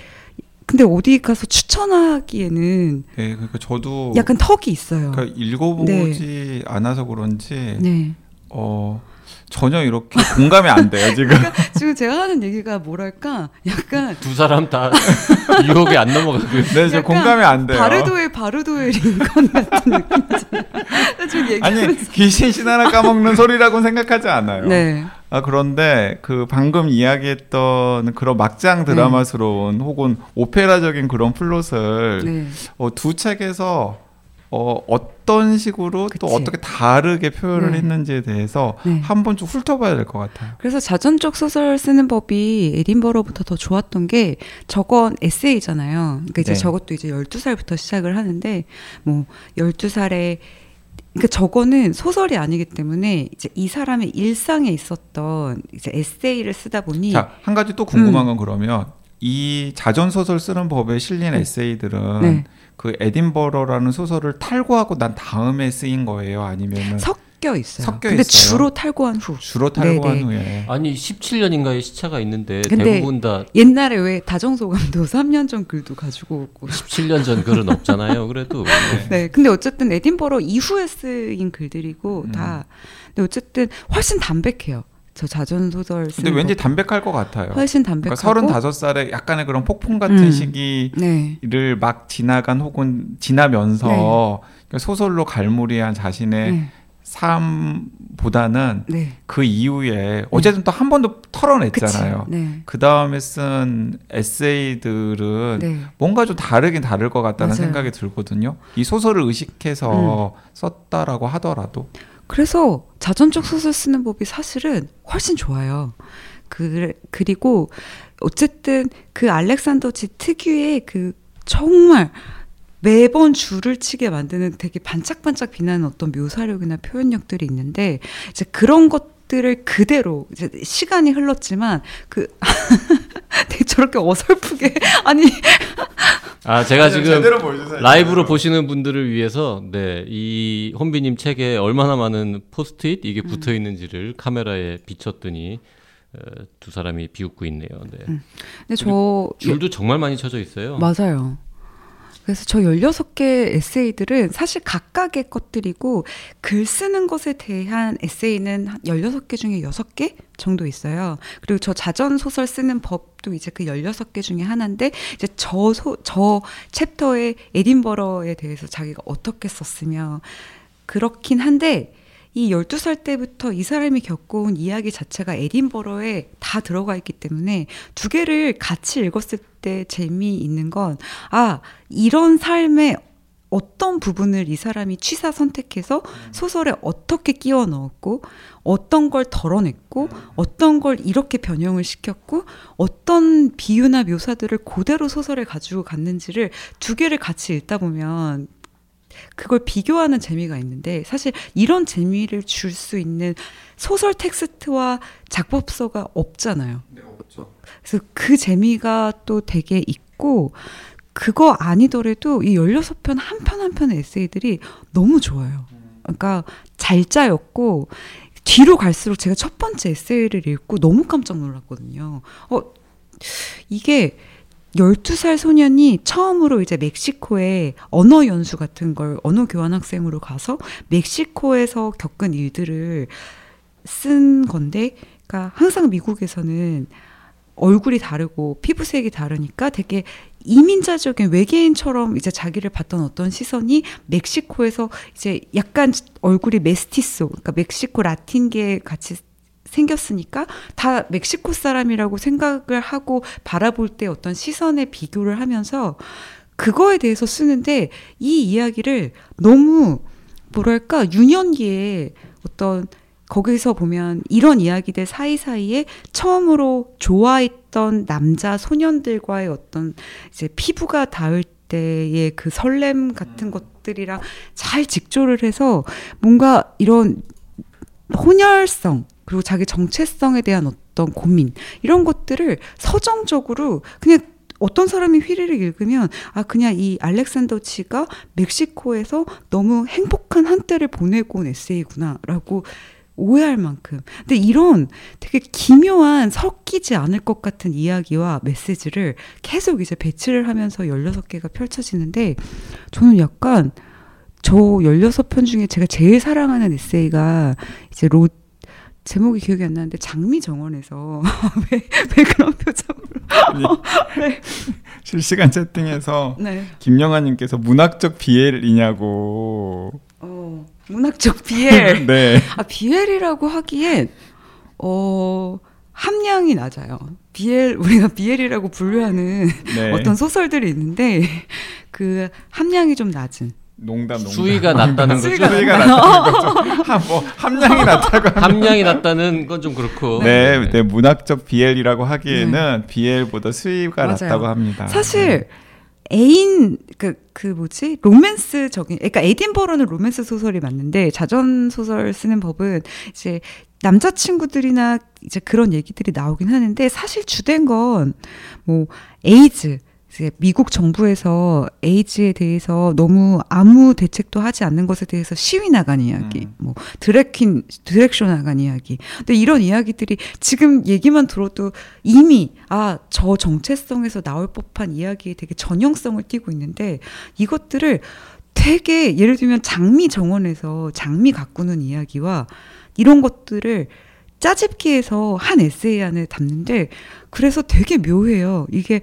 근데 어디 가서 추천하기에는 네, 그러니까 저도 약간 턱이 있어요. 그러니까 읽어보지 않아서 그런지 네. 어 전혀 이렇게 공감이 안 돼요 지금. 지금 제가 하는 얘기가 뭐랄까 약간 두 사람 다 유혹에 안 넘어가고 있어요. 네, 저 약간 공감이 안 돼요. 바르도의 바르도의 링컨 같은 느낌이잖아요. 지금 아니 귀신 씻나락 까먹는 소리라고 생각하지 않아요. 네. 아 그런데 그 방금 이야기했던 그런 막장 드라마스러운 혹은 오페라적인 그런 플롯을 네. 어, 두 책에서 어, 어떤 식으로 또 그치. 어떻게 다르게 표현을 네. 했는지에 대해서 네. 한번 좀 훑어봐야 될 것 같아요. 그래서 자전적 소설 쓰는 법이 에딘버러부터 더 좋았던 게 저건 에세이잖아요. 그러니까 이제 네. 저것도 이제 12살부터 시작을 하는데 뭐 12살에 그러니까 저거는 소설이 아니기 때문에 이제 이 사람의 일상에 있었던 이제 에세이를 쓰다 보니 자, 한 가지 또 궁금한 음. 건 그러면 이 자전 소설 쓰는 법에 실린 네. 에세이들은 네. 그 에딘버러라는 소설을 탈고하고 난 다음에 쓰인 거예요? 아니면은 섞여 있어요. 섞여 근데 있어요? 주로 탈고한 후. 주로 탈고한 네네. 후에 아니 17년인가의 시차가 있는데 근데 대부분 다 옛날에 왜 다정소 감도 3년 전 글도 가지고 오고 17년 전 글은 없잖아요. 그래도 네, 근데 어쨌든 에딘버러 이후에 쓰인 글들이고 음. 다. 근데 어쨌든 훨씬 담백해요. 저 자전 소설 근데 왠지 법. 담백할 것 같아요. 훨씬 그러니까 담백하고. 35살에 약간의 그런 폭풍 같은 음. 시기를 네. 막 지나간 혹은 지나면서 네. 그러니까 소설로 갈무리한 자신의 네. 삶보다는 네. 그 이후에 어쨌든 또 한 번도 털어냈잖아요. 그치. 네. 그 다음에 쓴 에세이들은 네. 뭔가 좀 다르긴 다를 것 같다는 맞아요. 생각이 들거든요. 이 소설을 의식해서 썼다라고 하더라도 그래서 자전적 소설 쓰는 법이 사실은 훨씬 좋아요. 그, 그리고 어쨌든 그 알렉산더지 특유의 그 정말 매번 줄을 치게 만드는 되게 반짝반짝 빛나는 어떤 묘사력이나 표현력들이 있는데 이제 그런 것들을 그대로 이제 시간이 흘렀지만 그 저렇게 어설프게 아니 아 제가 지금. 라이브로 보시는 분들을 위해서 네, 이 혼비님 책에 얼마나 많은 포스트잇 이게 음. 붙어 있는지를 카메라에 비췄더니 어, 두 사람이 비웃고 있네요. 네. 근데 저 줄도 정말 많이 쳐져 있어요. 맞아요. 그래서 저 16개 에세이들은 사실 각각의 것들이고 글 쓰는 것에 대한 에세이는 한 16개 중에 6개 정도 있어요. 그리고 저 자전 소설 쓰는 법도 이제 그 16개 중에 하나인데 이제 저 소, 저 챕터의 에딘버러에 대해서 자기가 어떻게 썼으며 그렇긴 한데 이 12살 때부터 이 사람이 겪어온 이야기 자체가 에딘버러에 다 들어가 있기 때문에 두 개를 같이 읽었을 때 재미있는 건, 아, 이런 삶의 어떤 부분을 이 사람이 취사 선택해서 소설에 어떻게 끼워 넣었고, 어떤 걸 덜어냈고, 어떤 걸 이렇게 변형을 시켰고, 어떤 비유나 묘사들을 그대로 소설에 가지고 갔는지를 두 개를 같이 읽다 보면 그걸 비교하는 재미가 있는데 사실 이런 재미를 줄 수 있는 소설 텍스트와 작법서가 없잖아요. 그래서 그 재미가 또 되게 있고 그거 아니더라도 이 16편 한 편 한 편의 에세이들이 너무 좋아요. 그러니까 잘 짜였고 뒤로 갈수록 제가 첫 번째 에세이를 읽고 너무 깜짝 놀랐거든요. 어, 이게 12살 소년이 처음으로 이제 멕시코에 언어 연수 같은 걸 언어 교환 학생으로 가서 멕시코에서 겪은 일들을 쓴 건데, 그러니까 항상 미국에서는 얼굴이 다르고 피부색이 다르니까 되게 이민자적인 외계인처럼 이제 자기를 봤던 어떤 시선이 멕시코에서 이제 약간 얼굴이 메스티소, 그러니까 멕시코 라틴계 같이 생겼으니까 다 멕시코 사람이라고 생각을 하고 바라볼 때 어떤 시선의 비교를 하면서 그거에 대해서 쓰는데 이 이야기를 너무 뭐랄까 유년기에 어떤 거기서 보면 이런 이야기들 사이사이에 처음으로 좋아했던 남자 소년들과의 어떤 이제 피부가 닿을 때의 그 설렘 같은 것들이랑 잘 직조를 해서 뭔가 이런 혼혈성 그리고 자기 정체성에 대한 어떤 고민 이런 것들을 서정적으로 그냥 어떤 사람이 휘리를 읽으면 아 그냥 이 알렉산더 치가 멕시코에서 너무 행복한 한때를 보내고 온 에세이구나라고 오해할 만큼. 근데 이런 되게 기묘한 섞이지 않을 것 같은 이야기와 메시지를 계속 이제 배치를 하면서 16개가 펼쳐지는데 저는 약간 저 16편 중에 제가 제일 사랑하는 에세이가 이제 로 제목이 기억이 안 나는데 장미 정원에서 왜, 왜 그런 표정으로 네. 실시간 채팅에서 네. 김영아님께서 문학적 비엘이냐고 어, 문학적 비엘 네. 아 비엘이라고 하기엔 어 함량이 낮아요 비엘 우리가 비엘이라고 분류하는 네. 어떤 소설들이 있는데 그 함량이 좀 낮은 농담 농담 수위가 낮다는 거죠. 수위가 수위가 낮다는 거죠 하, 뭐 함량이 낮다고 하면 함량이 낮다는 건 좀 그렇고. 네, 네, 문학적 비엘이라고 하기에는 비엘보다 수위가 맞아요. 낮다고 합니다. 사실 애인 그, 그 뭐지 로맨스적인 그러니까 에딘버러는 로맨스 소설이 맞는데 자전 소설 쓰는 법은 이제 남자친구들이나 이제 그런 얘기들이 나오긴 하는데 사실 주된 건 뭐 에이즈 미국 정부에서 에이즈에 대해서 너무 아무 대책도 하지 않는 것에 대해서 시위 나간 이야기, 음. 뭐 드래퀸 드렉쇼 나간 이야기. 근데 이런 이야기들이 지금 얘기만 들어도 이미 아 저 정체성에서 나올 법한 이야기에 되게 전형성을 띠고 있는데 이것들을 되게 예를 들면 장미 정원에서 장미 가꾸는 이야기와 이런 것들을 짜집기해서 한 에세이 안에 담는데 그래서 되게 묘해요. 이게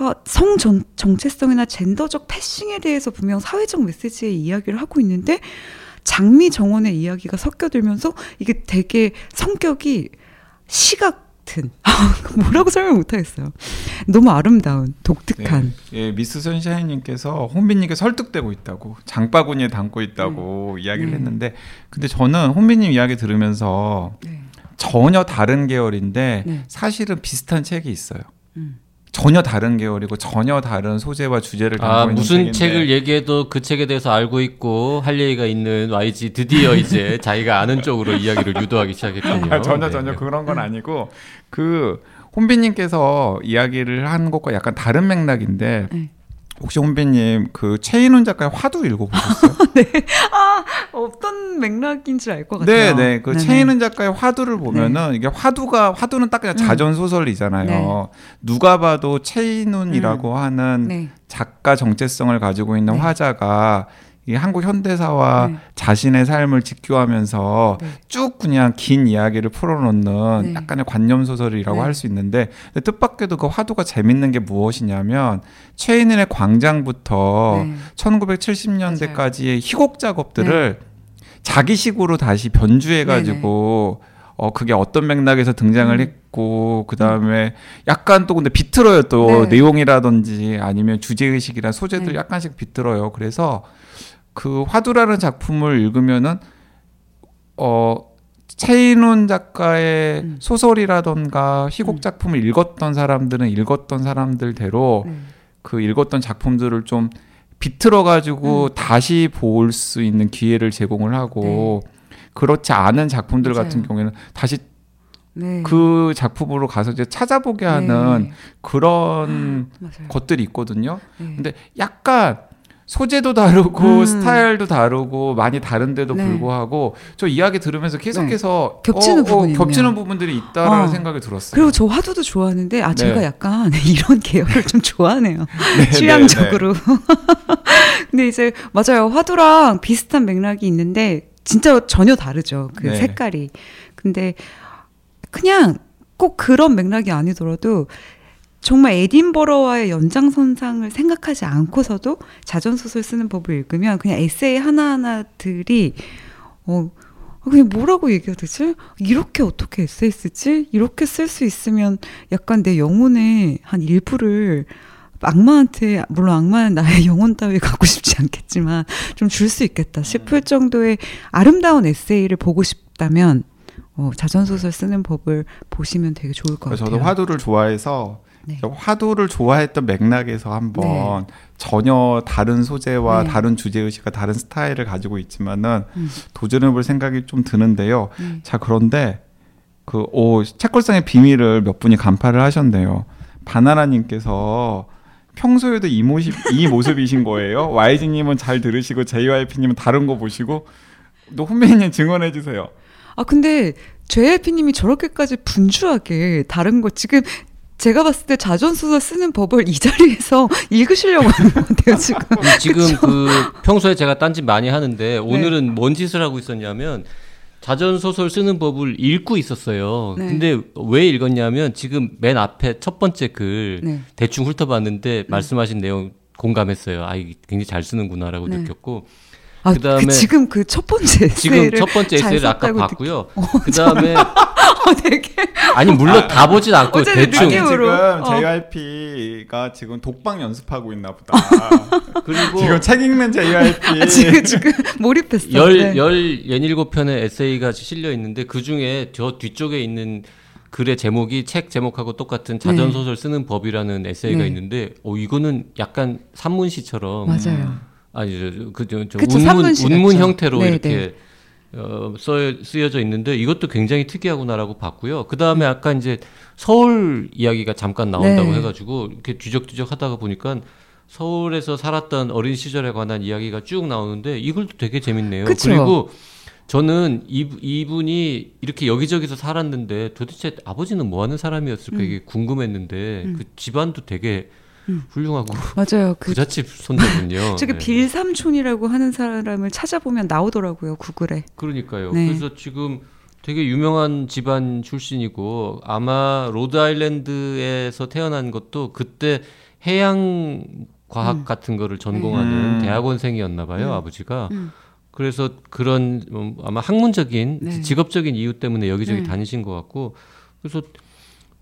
아, 성 정, 정체성이나 젠더적 패싱에 대해서 분명 사회적 메시지의 이야기를 하고 있는데 장미 정원의 이야기가 섞여들면서 이게 되게 성격이 시 같은 뭐라고 설명 못하겠어요. 너무 아름다운 독특한 예, 미스 선샤인님께서 홍빈님께 설득되고 있다고 장바구니에 담고 있다고 이야기를 음. 했는데 근데 저는 홍빈님 이야기 들으면서 네. 전혀 다른 계열인데 네. 사실은 비슷한 책이 있어요. 음. 전혀 다른 계열이고 전혀 다른 소재와 주제를 담고 아 있는 무슨 책인데 책을 얘기해도 그 책에 대해서 알고 있고 할 얘기가 있는 YG 드디어 이제 자기가 아는 쪽으로 이야기를 유도하기 시작했군요. 아, 전혀 네. 전혀 그런 건 아니고 그 혼비님께서 이야기를 한 것과 약간 다른 맥락인데 네. 혹시 혼비님 그 최인훈 작가의 화두 읽어보셨어요? 아 어떤 맥락인 줄알것 같아요. 네, 네. 그 네네. 최인훈 작가의 화두를 보면은 이게 화두가 화두는 딱 그냥 음. 자전 소설이잖아요. 네. 누가 봐도 최인훈이라고 하는 네. 작가 정체성을 가지고 있는 네. 화자가 이 한국 현대사와 네. 자신의 삶을 직교하면서 네. 쭉 그냥 긴 이야기를 풀어놓는 네. 약간의 관념 소설이라고 네. 할수 있는데 뜻밖에도 그 화두가 재밌는 게 무엇이냐면 최인은의 광장부터 네. 1970년대까지의 희곡 작업들을 자기식으로 다시 변주해가지고 어 그게 어떤 맥락에서 등장을 음. 했고 그 다음에 약간 또 근데 비틀어요 또 네. 내용이라든지 아니면 주제 의식이나 소재들 네. 약간씩 비틀어요. 그래서 그 화두라는 작품을 읽으면은 어 최인훈 작가의 음. 소설이라던가 희곡 음. 작품을 읽었던 사람들은 읽었던 사람들대로 네. 그 읽었던 작품들을 좀 비틀어 가지고 음. 다시 볼 수 있는 기회를 제공을 하고 그렇지 않은 작품들 네. 맞아요. 같은 경우에는 다시 네. 그 작품으로 가서 이제 찾아보게 하는 네. 그런 맞아요. 것들이 있거든요. 네. 근데 약간 소재도 다르고 음. 스타일도 다르고 많이 다른데도 네. 불구하고 저 이야기 들으면서 계속해서 겹치는 어, 어, 부분이 겹치는. 부분들이 있다라는 어. 생각이 들었어요. 그리고 저 화두도 좋아하는데 아 네. 제가 약간 이런 계열을 좀 좋아하네요. 네, 취향적으로. 근데 이제 맞아요. 화두랑 비슷한 맥락이 있는데 진짜 전혀 다르죠. 그 네. 색깔이. 근데 그냥 꼭 그런 맥락이 아니더라도 정말 에딘버러와의 연장선상을 생각하지 않고서도 자전소설 쓰는 법을 읽으면 그냥 에세이 하나하나들이 어 그냥 뭐라고 얘기해야 되지? 이렇게 어떻게 에세이 쓰지? 이렇게 쓸 수 있으면 약간 내 영혼의 한 일부를 악마한테 물론 악마는 나의 영혼 따위 갖고 싶지 않겠지만 좀 줄 수 있겠다 싶을 정도의 아름다운 에세이를 보고 싶다면 어, 자전 소설 쓰는 법을 보시면 되게 좋을 것 같아요. 저도 화두를 좋아해서 네. 화두를 좋아했던 맥락에서 한번 전혀 다른 소재와 네. 다른 주제 의식과 다른 스타일을 가지고 있지만은 음. 도전해 볼 생각이 좀 드는데요. 음. 자 그런데 그 오 책걸상의 비밀을 몇 분이 간파를 하셨네요. 바나나 님께서 평소에도 이 모습 이 모습이신 거예요. YG님은 잘 들으시고 JYP님은 다른 거 보시고 또 훈배님 증언해 주세요. 아 근데 JYP님이 저렇게까지 분주하게 다른 거 지금 제가 봤을 때 자전소설 쓰는 법을 이 자리에서 읽으시려고 하는 것 같아요 지금. 지금 그 평소에 제가 딴짓 많이 하는데 오늘은 뭔 짓을 하고 있었냐면 자전 소설 쓰는 법을 읽고 있었어요. 네. 근데 왜 읽었냐면 지금 맨 앞에 첫 번째 글 네. 대충 훑어봤는데 말씀하신 내용 공감했어요. 아, 굉장히 잘 쓰는구나라고 네. 느꼈고 아, 그다음에 그 지금 그 첫 번째 지금 에세이를 첫 번째 잘 에세이를 아까 봤고요. 그다음에 어, 되게 아니 물론 다 보진 않고 대충 느낌으로. 지금 어. JYP가 지금 독방 연습하고 있나 보다. 그리고 지금 책 읽는 JYP. 아, 지금 지금 몰입했어요. 열, 네. 열, 연일곱 편의 에세이가 실려 있는데 그 중에 저 뒤쪽에 있는 글의 제목이 책 제목하고 똑같은 자전 소설 쓰는 법이라는 에세이가 네. 있는데, 어, 이거는 약간 산문시처럼. 맞아요. 아니, 저, 그, 저, 저 그쵸, 운문. 형태로 네, 이렇게 네. 어, 써, 쓰여져 있는데 이것도 굉장히 특이하구나라고 봤고요. 그 다음에 아까 이제 서울 이야기가 잠깐 나온다고 네. 해가지고 이렇게 뒤적뒤적 하다가 보니까 서울에서 살았던 어린 시절에 관한 이야기가 쭉 나오는데 이 글도 되게 재밌네요. 그쵸. 그리고 저는 이, 이분이 이렇게 여기저기서 살았는데 도대체 아버지는 뭐 하는 사람이었을까 이게 궁금했는데 음. 그 집안도 되게 음. 훌륭하고 맞아요. 그 부잣집 손자군요. 저기 네. 빌삼촌이라고 하는 사람을 찾아보면 나오더라고요 구글에. 그러니까요. 네. 그래서 지금 되게 유명한 집안 출신이고 아마 로드아일랜드에서 태어난 것도 그때 해양 과학 음. 같은 거를 전공하는 음. 대학원생이었나 봐요, 음. 아버지가. 음. 그래서 그런 음, 아마 학문적인 네. 직업적인 이유 때문에 여기저기 네. 다니신 것 같고 그래서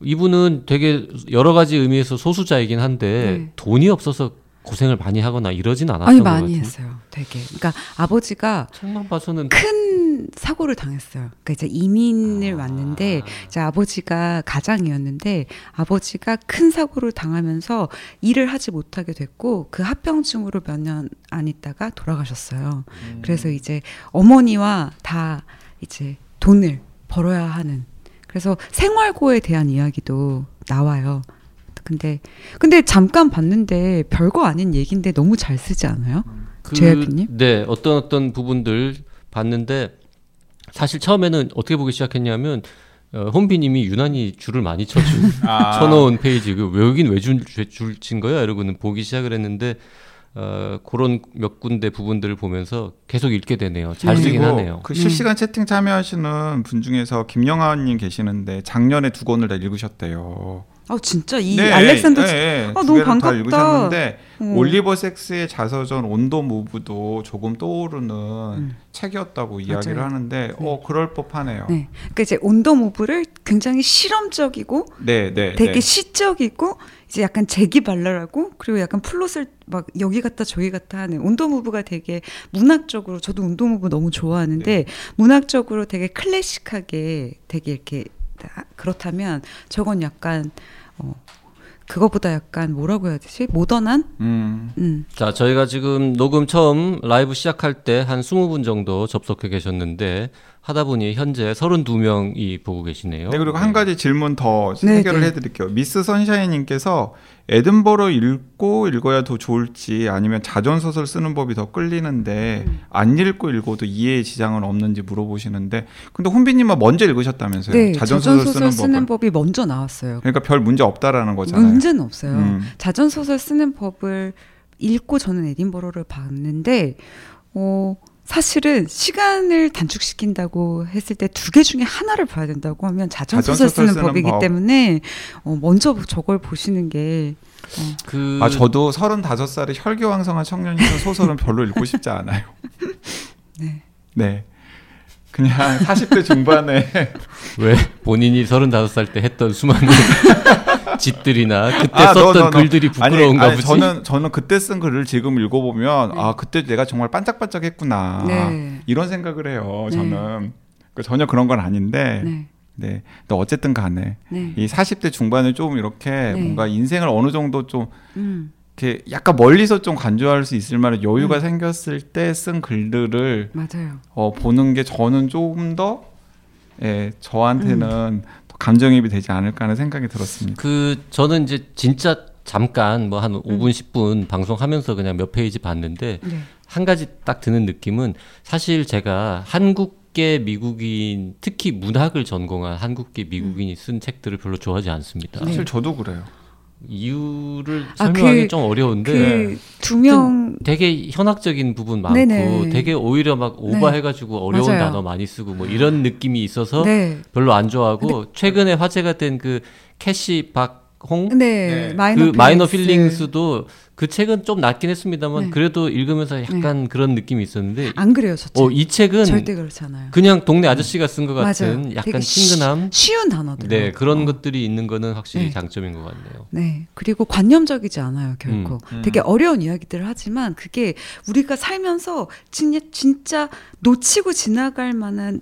이분은 되게 여러 가지 의미에서 소수자이긴 한데 네. 돈이 없어서 고생을 많이 하거나 이러진 않았던 아니 것 많이 같아요. 했어요. 되게. 그러니까 아버지가 책만 봐서는 큰 사고를 당했어요. 그러니까 이제 이민을 아. 왔는데 이제 아버지가 가장이었는데 아버지가 큰 사고를 당하면서 일을 하지 못하게 됐고 그 합병증으로 몇 년 안 있다가 돌아가셨어요. 음. 그래서 이제 어머니와 다 이제 돈을 벌어야 하는 그래서 생활고에 대한 이야기도 나와요. 근데 근데 잠깐 봤는데 별거 아닌 얘기인데 너무 잘 쓰지 않아요? 그, JYP 님? 네, 어떤 어떤 부분들 봤는데 사실 처음에는 어떻게 보기 시작했냐면 어, 혼비님이 유난히 줄을 많이 쳐주 아. 쳐놓은 페이지 그 여긴 왜 줄 줄친 거야 이러고는 보기 시작을 했는데 어, 그런 몇 군데 부분들을 보면서 계속 읽게 되네요. 잘 네. 쓰긴 하네요. 그 실시간 채팅 참여하시는 분 중에서 김영하님 계시는데 작년에 두 권을 다 읽으셨대요. 아 진짜 이 네, 알렉산더 네, 네. 아, 두 너무 반갑다. 읽으셨는데 어. 올리버 섹스의 자서전 온도 무브도 조금 떠오르는 음. 책이었다고 이야기를 맞아요. 하는데 어 그럴 법하네요. 네. 그러니까 이제 On the Move를 굉장히 실험적이고 네, 네, 되게 네. 시적이고 이제 약간 재기발랄하고 그리고 약간 플롯을 막 여기 갔다 저기 갔다 하는 On the Move가 되게 문학적으로 저도 On the Move 너무 좋아하는데 네. 문학적으로 되게 클래식하게 되게 이렇게 다- 그렇다면 저건 약간 어 그거보다 약간 뭐라고 해야 되지? 모던한? 음. 음. 자, 저희가 지금 녹음 처음 라이브 시작할 때 한 20분 정도 접속해 계셨는데 하다 보니 현재 32명이 보고 계시네요. 네, 그리고 한 가지 질문 더 네, 해결을 네. 해드릴게요. 미스 선샤인님께서 에든버러 읽고 읽어야 더 좋을지 아니면 자전 소설 쓰는 법이 더 끌리는데 음. 안 읽고 읽어도 이해에 지장은 없는지 물어보시는데 근데 혼비님은 먼저 읽으셨다면서요? 네. 자전 자전 소설 소설 쓰는, 쓰는. 법이 먼저 나왔어요. 그러니까 별 문제 없다라는 거잖아요. 문제는 없어요. 음. 자전 소설 쓰는 법을 읽고 저는 에딘버러를 봤는데 어 사실은 시간을 단축시킨다고 했을 때 두 개 중에 하나를 봐야 된다고 하면 자전 자전 소설 소설 쓰는 쓰는 법이기 법. 때문에 어 먼저 저걸 보시는 게그아 저도 35살의 혈기왕성한 청년이서 소설은 별로 읽고 싶지 않아요. 네. 네. 그냥 40대 중반에 왜 본인이 35살 때 했던 수많은 짓들이나 그때 아, 썼던 너, 너, 너. 글들이 부끄러운가 아니, 아니, 보지. 저는 저는 그때 쓴 글을 지금 읽어보면 네. 아 그때 내가 정말 반짝반짝했구나 네. 이런 생각을 해요. 네. 저는 그 전혀 그런 건 아닌데 네. 네. 근데 어쨌든 간에 네. 이 40대 중반을 좀 이렇게 네. 뭔가 인생을 어느 정도 좀 음. 이렇게 약간 멀리서 좀 간주할 수 있을 만한 여유가 음. 생겼을 때 쓴 글들을 맞아요. 어, 보는 게 저는 조금 더 예, 저한테는 음. 더 감정입이 되지 않을까 하는 생각이 들었습니다. 그 저는 이제 진짜 잠깐 뭐한 음. 5분 10분 방송하면서 그냥 몇 페이지 봤는데 네. 한 가지 딱 드는 느낌은 사실 제가 한국계 미국인 특히 문학을 전공한 한국계 미국인이 쓴 책들을 별로 좋아하지 않습니다. 사실 저도 그래요. 이유를 아, 설명하기 그- 좀 어려운데 그두명 되게 현학적인 부분 많고 네네. 되게 오히려 막 오버해가지고 어려운 맞아요. 단어 많이 쓰고 뭐 이런 느낌이 있어서 네. 별로 안 좋아하고 최근에 화제가 된 그 캐시 박 홍 네. 네. 마이너 그 Minor Feelings. Feelings도 그 책은 좀 낫긴 했습니다만 네. 그래도 읽으면서 약간 그런 느낌이 있었는데 안 그래요, 저 책. 어 이 책은 절대 그렇지 않아요. 그냥 동네 아저씨가 쓴 것. 같은 약간 되게 쉬- 친근함 쉬운 단어들. 네 그런 것들이 있는 거는 확실히 네. 장점인 것 같네요. 네. 그리고 관념적이지 않아요, 결코. 음. 음. 되게 어려운 이야기들을 하지만 그게 우리가 살면서 진짜, 진짜 놓치고 지나갈 만한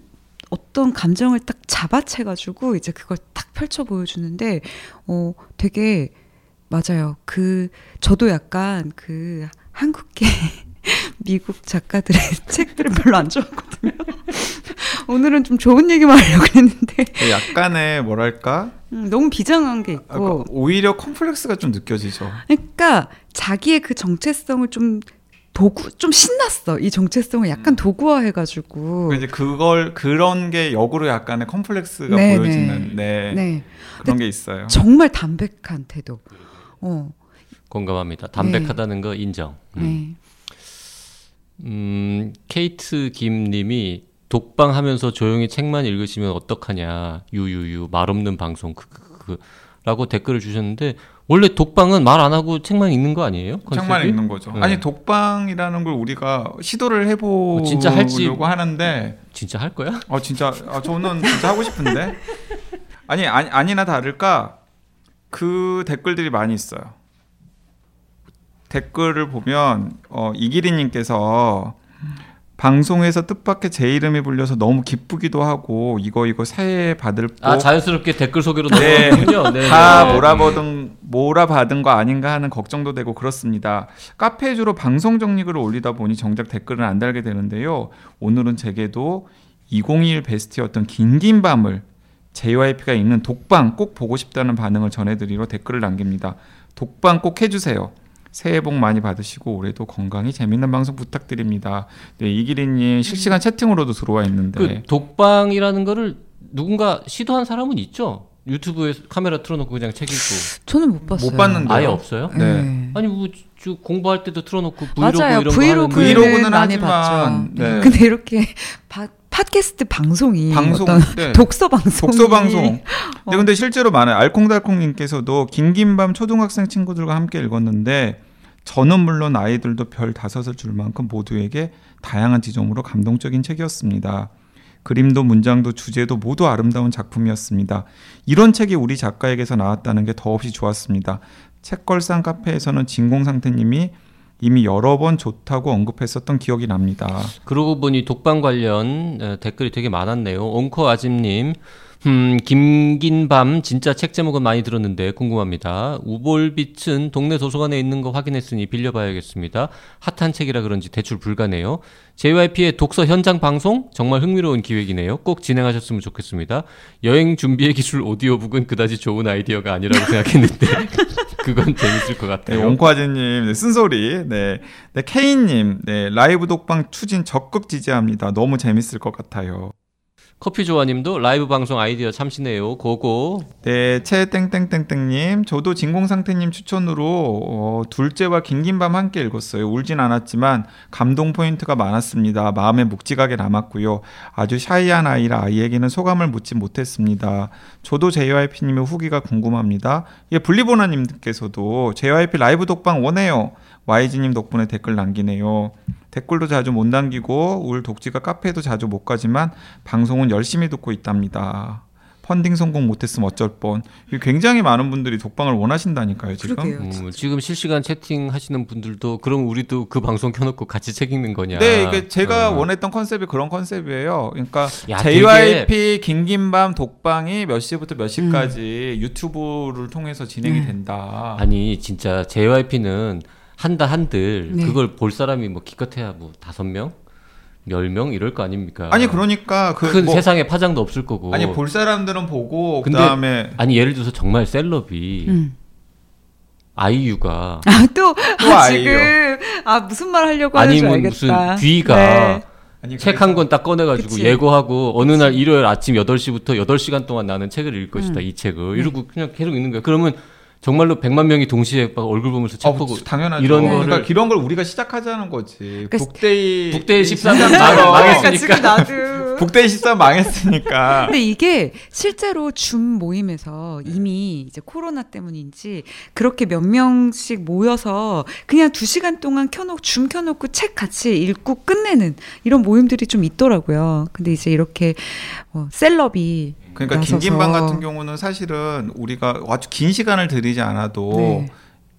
어떤 감정을 딱 잡아채가지고 이제 그걸 딱 펼쳐 보여주는데, 어, 되게, 맞아요. 그, 저도 약간 그 한국계 미국 작가들의 책들을 별로 안 좋아하거든요. 오늘은 좀 좋은 얘기만 하려고 했는데, 약간의 뭐랄까 음, 너무 비장한 게 아, 있고. 오히려 컴플렉스가 좀 느껴지죠. 그러니까 자기의 그 정체성을 좀 도구 좀 신났어 이 정체성을 약간 음. 도구화해가지고 이제 그걸 그런 게 역으로 약간의 컴플렉스가 네, 보여지는 네, 네 그런 게 있어요. 정말 담백한 태도 어 공감합니다. 담백하다는 거 인정. 음. 네. 음, 케이트 김님이 독방 하면서 조용히 책만 읽으시면 어떡하냐. 유유유 말 없는 방송 크크크 라고 댓글을 주셨는데 원래 독방은 말 안 하고 책만 읽는 거 아니에요? 책만 컨셉이? 읽는 거죠. 네. 아니 독방이라는 걸 우리가 시도를 해보려고 어, 진짜 할지- 하는데 진짜 할 거야? 어 진짜 아, 저는 진짜 하고 싶은데 아니, 아니 아니나 다를까 그 댓글들이 많이 있어요. 댓글을 보면 어, 이기리님께서 방송에서 뜻밖의 제 이름이 불려서 너무 기쁘기도 하고 이거 이거 새해 받을 복아 자연스럽게 댓글 소개로 네. 넘어갔군요. 네, 다 네. 몰아받은 몰아받은 거 아닌가 하는 걱정도 되고 그렇습니다. 카페에 주로 방송 정리글을 올리다 보니 정작 댓글을 안 달게 되는데요. 오늘은 제게도 2021 베스트였던 긴긴 밤을 JYP가 읽는 독방 꼭 보고 싶다는 반응을 전해드리러 댓글을 남깁니다. 독방 꼭 해주세요. 새해 복 많이 받으시고 올해도 건강히 재밌는 방송 부탁드립니다. 네, 이기린님 실시간 채팅으로도 들어와 있는데 그 독방이라는 거를 누군가 시도한 사람은 있죠. 유튜브에 카메라 틀어놓고 그냥 책 읽고 저는 못 봤어요 못 봤는데요. 아예 없어요? 네. 아니 뭐저 공부할 때도 틀어놓고 브이로그 맞아요 이런 거 하는데 브이로그는 많이 하지만, 봤죠 네. 근데 이렇게 파, 팟캐스트 방송이 방송 어떤 네. 독서 방송 독서 방송. 근데, 어. 근데 실제로 많아요. 알콩달콩님께서도 긴긴밤 초등학생 친구들과 함께 읽었는데 저는 물론 아이들도 별 다섯을 줄 만큼 모두에게 다양한 지점으로 감동적인 책이었습니다. 그림도 문장도 주제도 모두 아름다운 작품이었습니다. 이런 책이 우리 작가에게서 나왔다는 게 더없이 좋았습니다. 책걸상 카페에서는 진공 상태님이 이미 여러 번 좋다고 언급했었던 기억이 납니다. 그러고 보니 독방 관련 어, 댓글이 되게 많았네요. 옹코 아짐님, 음, 김긴밤 진짜 책 제목은 많이 들었는데 궁금합니다. 우볼빛은 동네 도서관에 있는 거 확인했으니 빌려봐야겠습니다. 핫한 책이라 그런지 대출 불가네요. JYP의 독서 현장 방송 정말 흥미로운 기획이네요. 꼭 진행하셨으면 좋겠습니다. 여행 준비의 기술 오디오북은 그다지 좋은 아이디어가 아니라고 생각했는데 그건 재밌을 것 네, 같아요. 옹과지님 네, 쓴소리. 네, 네 케인님, 네 라이브 독방 추진 적극 지지합니다. 너무 재밌을 것 같아요. 커피 조아님도 라이브 방송 아이디어 참신해요. Go go. 네, 채땡땡땡땡님, 저도 진공상태님 추천으로 어, 둘째와 긴긴밤 함께 읽었어요. 울진 않았지만 감동 포인트가 많았습니다. 마음에 묵직하게 남았고요. 아주 shy한 아이라 아이에게는 소감을 묻지 못했습니다. 저도 JYP님의 후기가 궁금합니다. 예, 분리보나님께서도 JYP 라이브 독방 원해요. YG님 덕분에 댓글 남기네요. 댓글도 자주 못 남기고 울 독지가 카페에도 자주 못 가지만 방송은 열심히 듣고 있답니다. 펀딩 성공 못했으면 어쩔 뻔. 굉장히 많은 분들이 독방을 원하신다니까요 지금. 그러게요. 음, 지금 실시간 채팅 하시는 분들도 그럼 우리도 그 방송 켜놓고 같이 책 읽는 거냐? 네, 이게 제가 어. 원했던 컨셉이 그런 컨셉이에요. 그러니까 야, JYP 긴긴밤 독방이 몇 시부터 몇 시까지 유튜브를 통해서 진행이 음. 된다. 아니 진짜 JYP는 한다 한들 네. 그걸 볼 사람이 뭐 기껏해야 뭐 다섯 명, 열 명 이럴 거 아닙니까? 아니 그러니까 그큰 뭐- 세상에 파장도 없을 거고. 아니 볼 사람들은 보고 근데- 그다음에 아니 예를 들어서 정말 셀럽이 음. 아이유가 아, 또, 또 아. 지금, 아, 무슨 말 하려고 하는지 아니면 알겠다. 무슨 뒤가 네. 아니, 책한 권 딱 꺼내가지고 그치. 예고하고 어느 날 일요일 아침 8시부터 8시간 동안 나는 책을 읽을 것이다 음. 이 책을 이러고 그냥 계속 읽는 거야 그러면 정말로 100만 명이 동시에 막 얼굴 보면서 책 어, 보고 당연하죠. 이런 그러니까 거를- 이런 걸 우리가 시작하자는 거지. 그러니까 북데이 북데이 13 시작처럼 망- 망했으니까. 그러니까. 북데이 13 망했으니까. 근데 이게 실제로 줌 모임에서 이미 이제 코로나 때문인지 그렇게 몇 명씩 모여서 그냥 두 시간 동안 켜놓고 줌 켜놓고 책 같이 읽고 끝내는 이런 모임들이 좀 있더라고요. 근데 이제 이렇게 어, 셀럽이 그러니까 나서서. 긴긴밤 같은 경우는 사실은 우리가 아주 긴 시간을 들이지 않아도 네.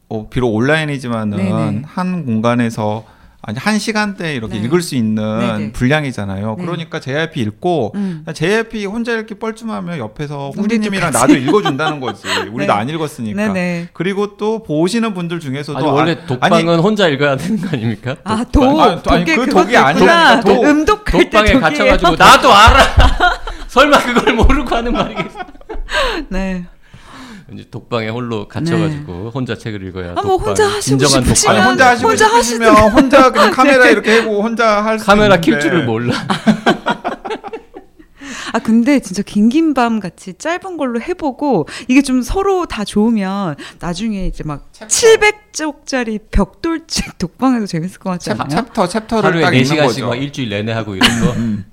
어, 비록 온라인이지만은 네네. 한 공간에서 아니 한 시간대 이렇게 네. 읽을 수 있는 네네. 분량이잖아요. 네. 그러니까 JYP 읽고 음. JYP 혼자 읽기 뻘쭘하면 옆에서 홍진님이랑 같이. 나도 읽어준다는 거지. 우리도 네. 안 읽었으니까. 네네. 그리고 또 보시는 분들 중에서도 아니 원래 아- 독방은 아니, 혼자 읽어야 되는 거 아닙니까? 아, 독방. 독. 아니, 아니, 독에 그 그것도 독이 있구나. 독. 음독할 때 독방에 독이에요. 갇혀가지고 나도 알아. 설마 그걸 모르고 하는 말이겠어? 네. 이제 독방에 홀로 갇혀가지고 혼자 책을 읽어야 아, 뭐 독방 혼자 하시고 싶으시면 아니. 혼자 하시고 혼자 싶으시면 혼자 그냥 카메라 이렇게 하고 혼자 할 수 카메라. 킬 줄을 몰라. 아 근데 진짜 긴긴 밤 같이 짧은 걸로 해보고 이게 좀 서로 다 좋으면 나중에 이제 막 700쪽짜리 벽돌책 독방에도 재밌을 것 같지 챕, 않아요? 챕터 챕터를 하루에 딱 읽는 4시간씩 거죠. 막 일주일 내내 하고 이런 거. 음.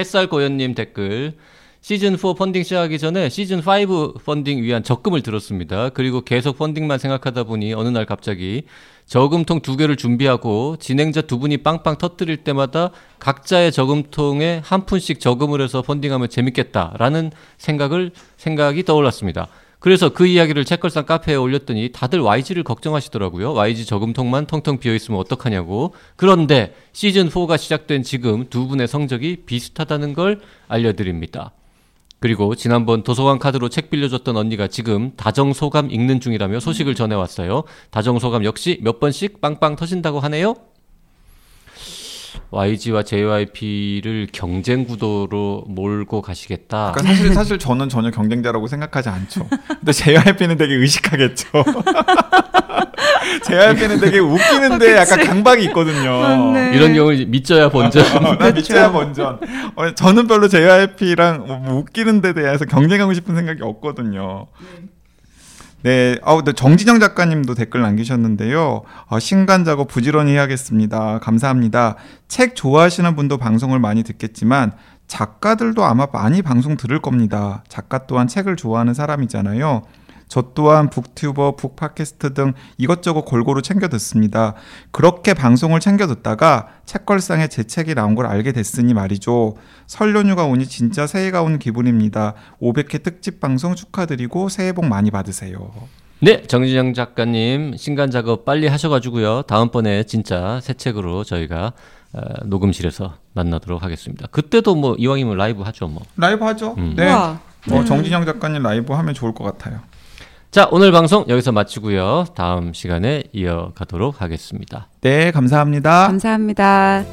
네. 햇살 고현님 댓글. 시즌 4 펀딩 시작하기 전에 시즌 5 펀딩 위한 적금을 들었습니다. 그리고 계속 펀딩만 생각하다 보니 어느 날 갑자기 저금통 두 개를 준비하고 진행자 두 분이 빵빵 터뜨릴 때마다 각자의 저금통에 한 푼씩 저금을 해서 펀딩하면 재밌겠다라는 생각을 생각이 떠올랐습니다. 그래서 그 이야기를 책걸상 카페에 올렸더니 다들 YG를 걱정하시더라고요. YG 저금통만 텅텅 비어 있으면 어떡하냐고. 그런데 시즌 4가 시작된 지금 두 분의 성적이 비슷하다는 걸 알려드립니다. 그리고 지난번 도서관 카드로 책 빌려줬던 언니가 지금 다정소감 읽는 중이라며 소식을 전해왔어요. 다정소감 역시 몇 번씩 빵빵 터진다고 하네요. YG와 JYP를 경쟁 구도로 몰고 가시겠다. 그러니까 사실 사실 저는 전혀 경쟁자라고 생각하지 않죠. 근데 JYP는 되게 의식하겠죠. JYP는 되게 웃기는데 어. 약간 강박이 있거든요. 맞네. 이런 경우를 믿져야 본전. 어, 난 미쳐야 본전. 어, 저는 별로 JYP랑 뭐 웃기는 데 대해서 경쟁하고 싶은 생각이 없거든요. 네, 어, 근데 정진영 작가님도 댓글 남기셨는데요. 어, 신간 작업 부지런히 해야겠습니다. 감사합니다. 책 좋아하시는 분도 방송을 많이 듣겠지만 작가들도 아마 많이 방송 들을 겁니다. 작가 또한 책을 좋아하는 사람이잖아요. 저 또한 북튜버, 북팟캐스트 등 이것저것 골고루 챙겨 듣습니다. 그렇게 방송을 챙겨 듣다가 책걸상에 제 책이 나온 걸 알게 됐으니 말이죠. 설 연휴가 오니 진짜 새해가 온 기분입니다. 500회 특집 방송 축하드리고 새해 복 많이 받으세요. 네, 정진영 작가님 신간 작업 빨리 하셔가지고요. 다음번에 진짜 새 책으로 저희가 어, 녹음실에서 만나도록 하겠습니다. 그때도 뭐 이왕이면 라이브 하죠, 뭐. 라이브 하죠? 음. 네. 어, 정진영 작가님 라이브 하면 좋을 것 같아요. 자, 오늘 방송 여기서 마치고요. 다음 시간에 이어가도록 하겠습니다. 네, 감사합니다. 감사합니다.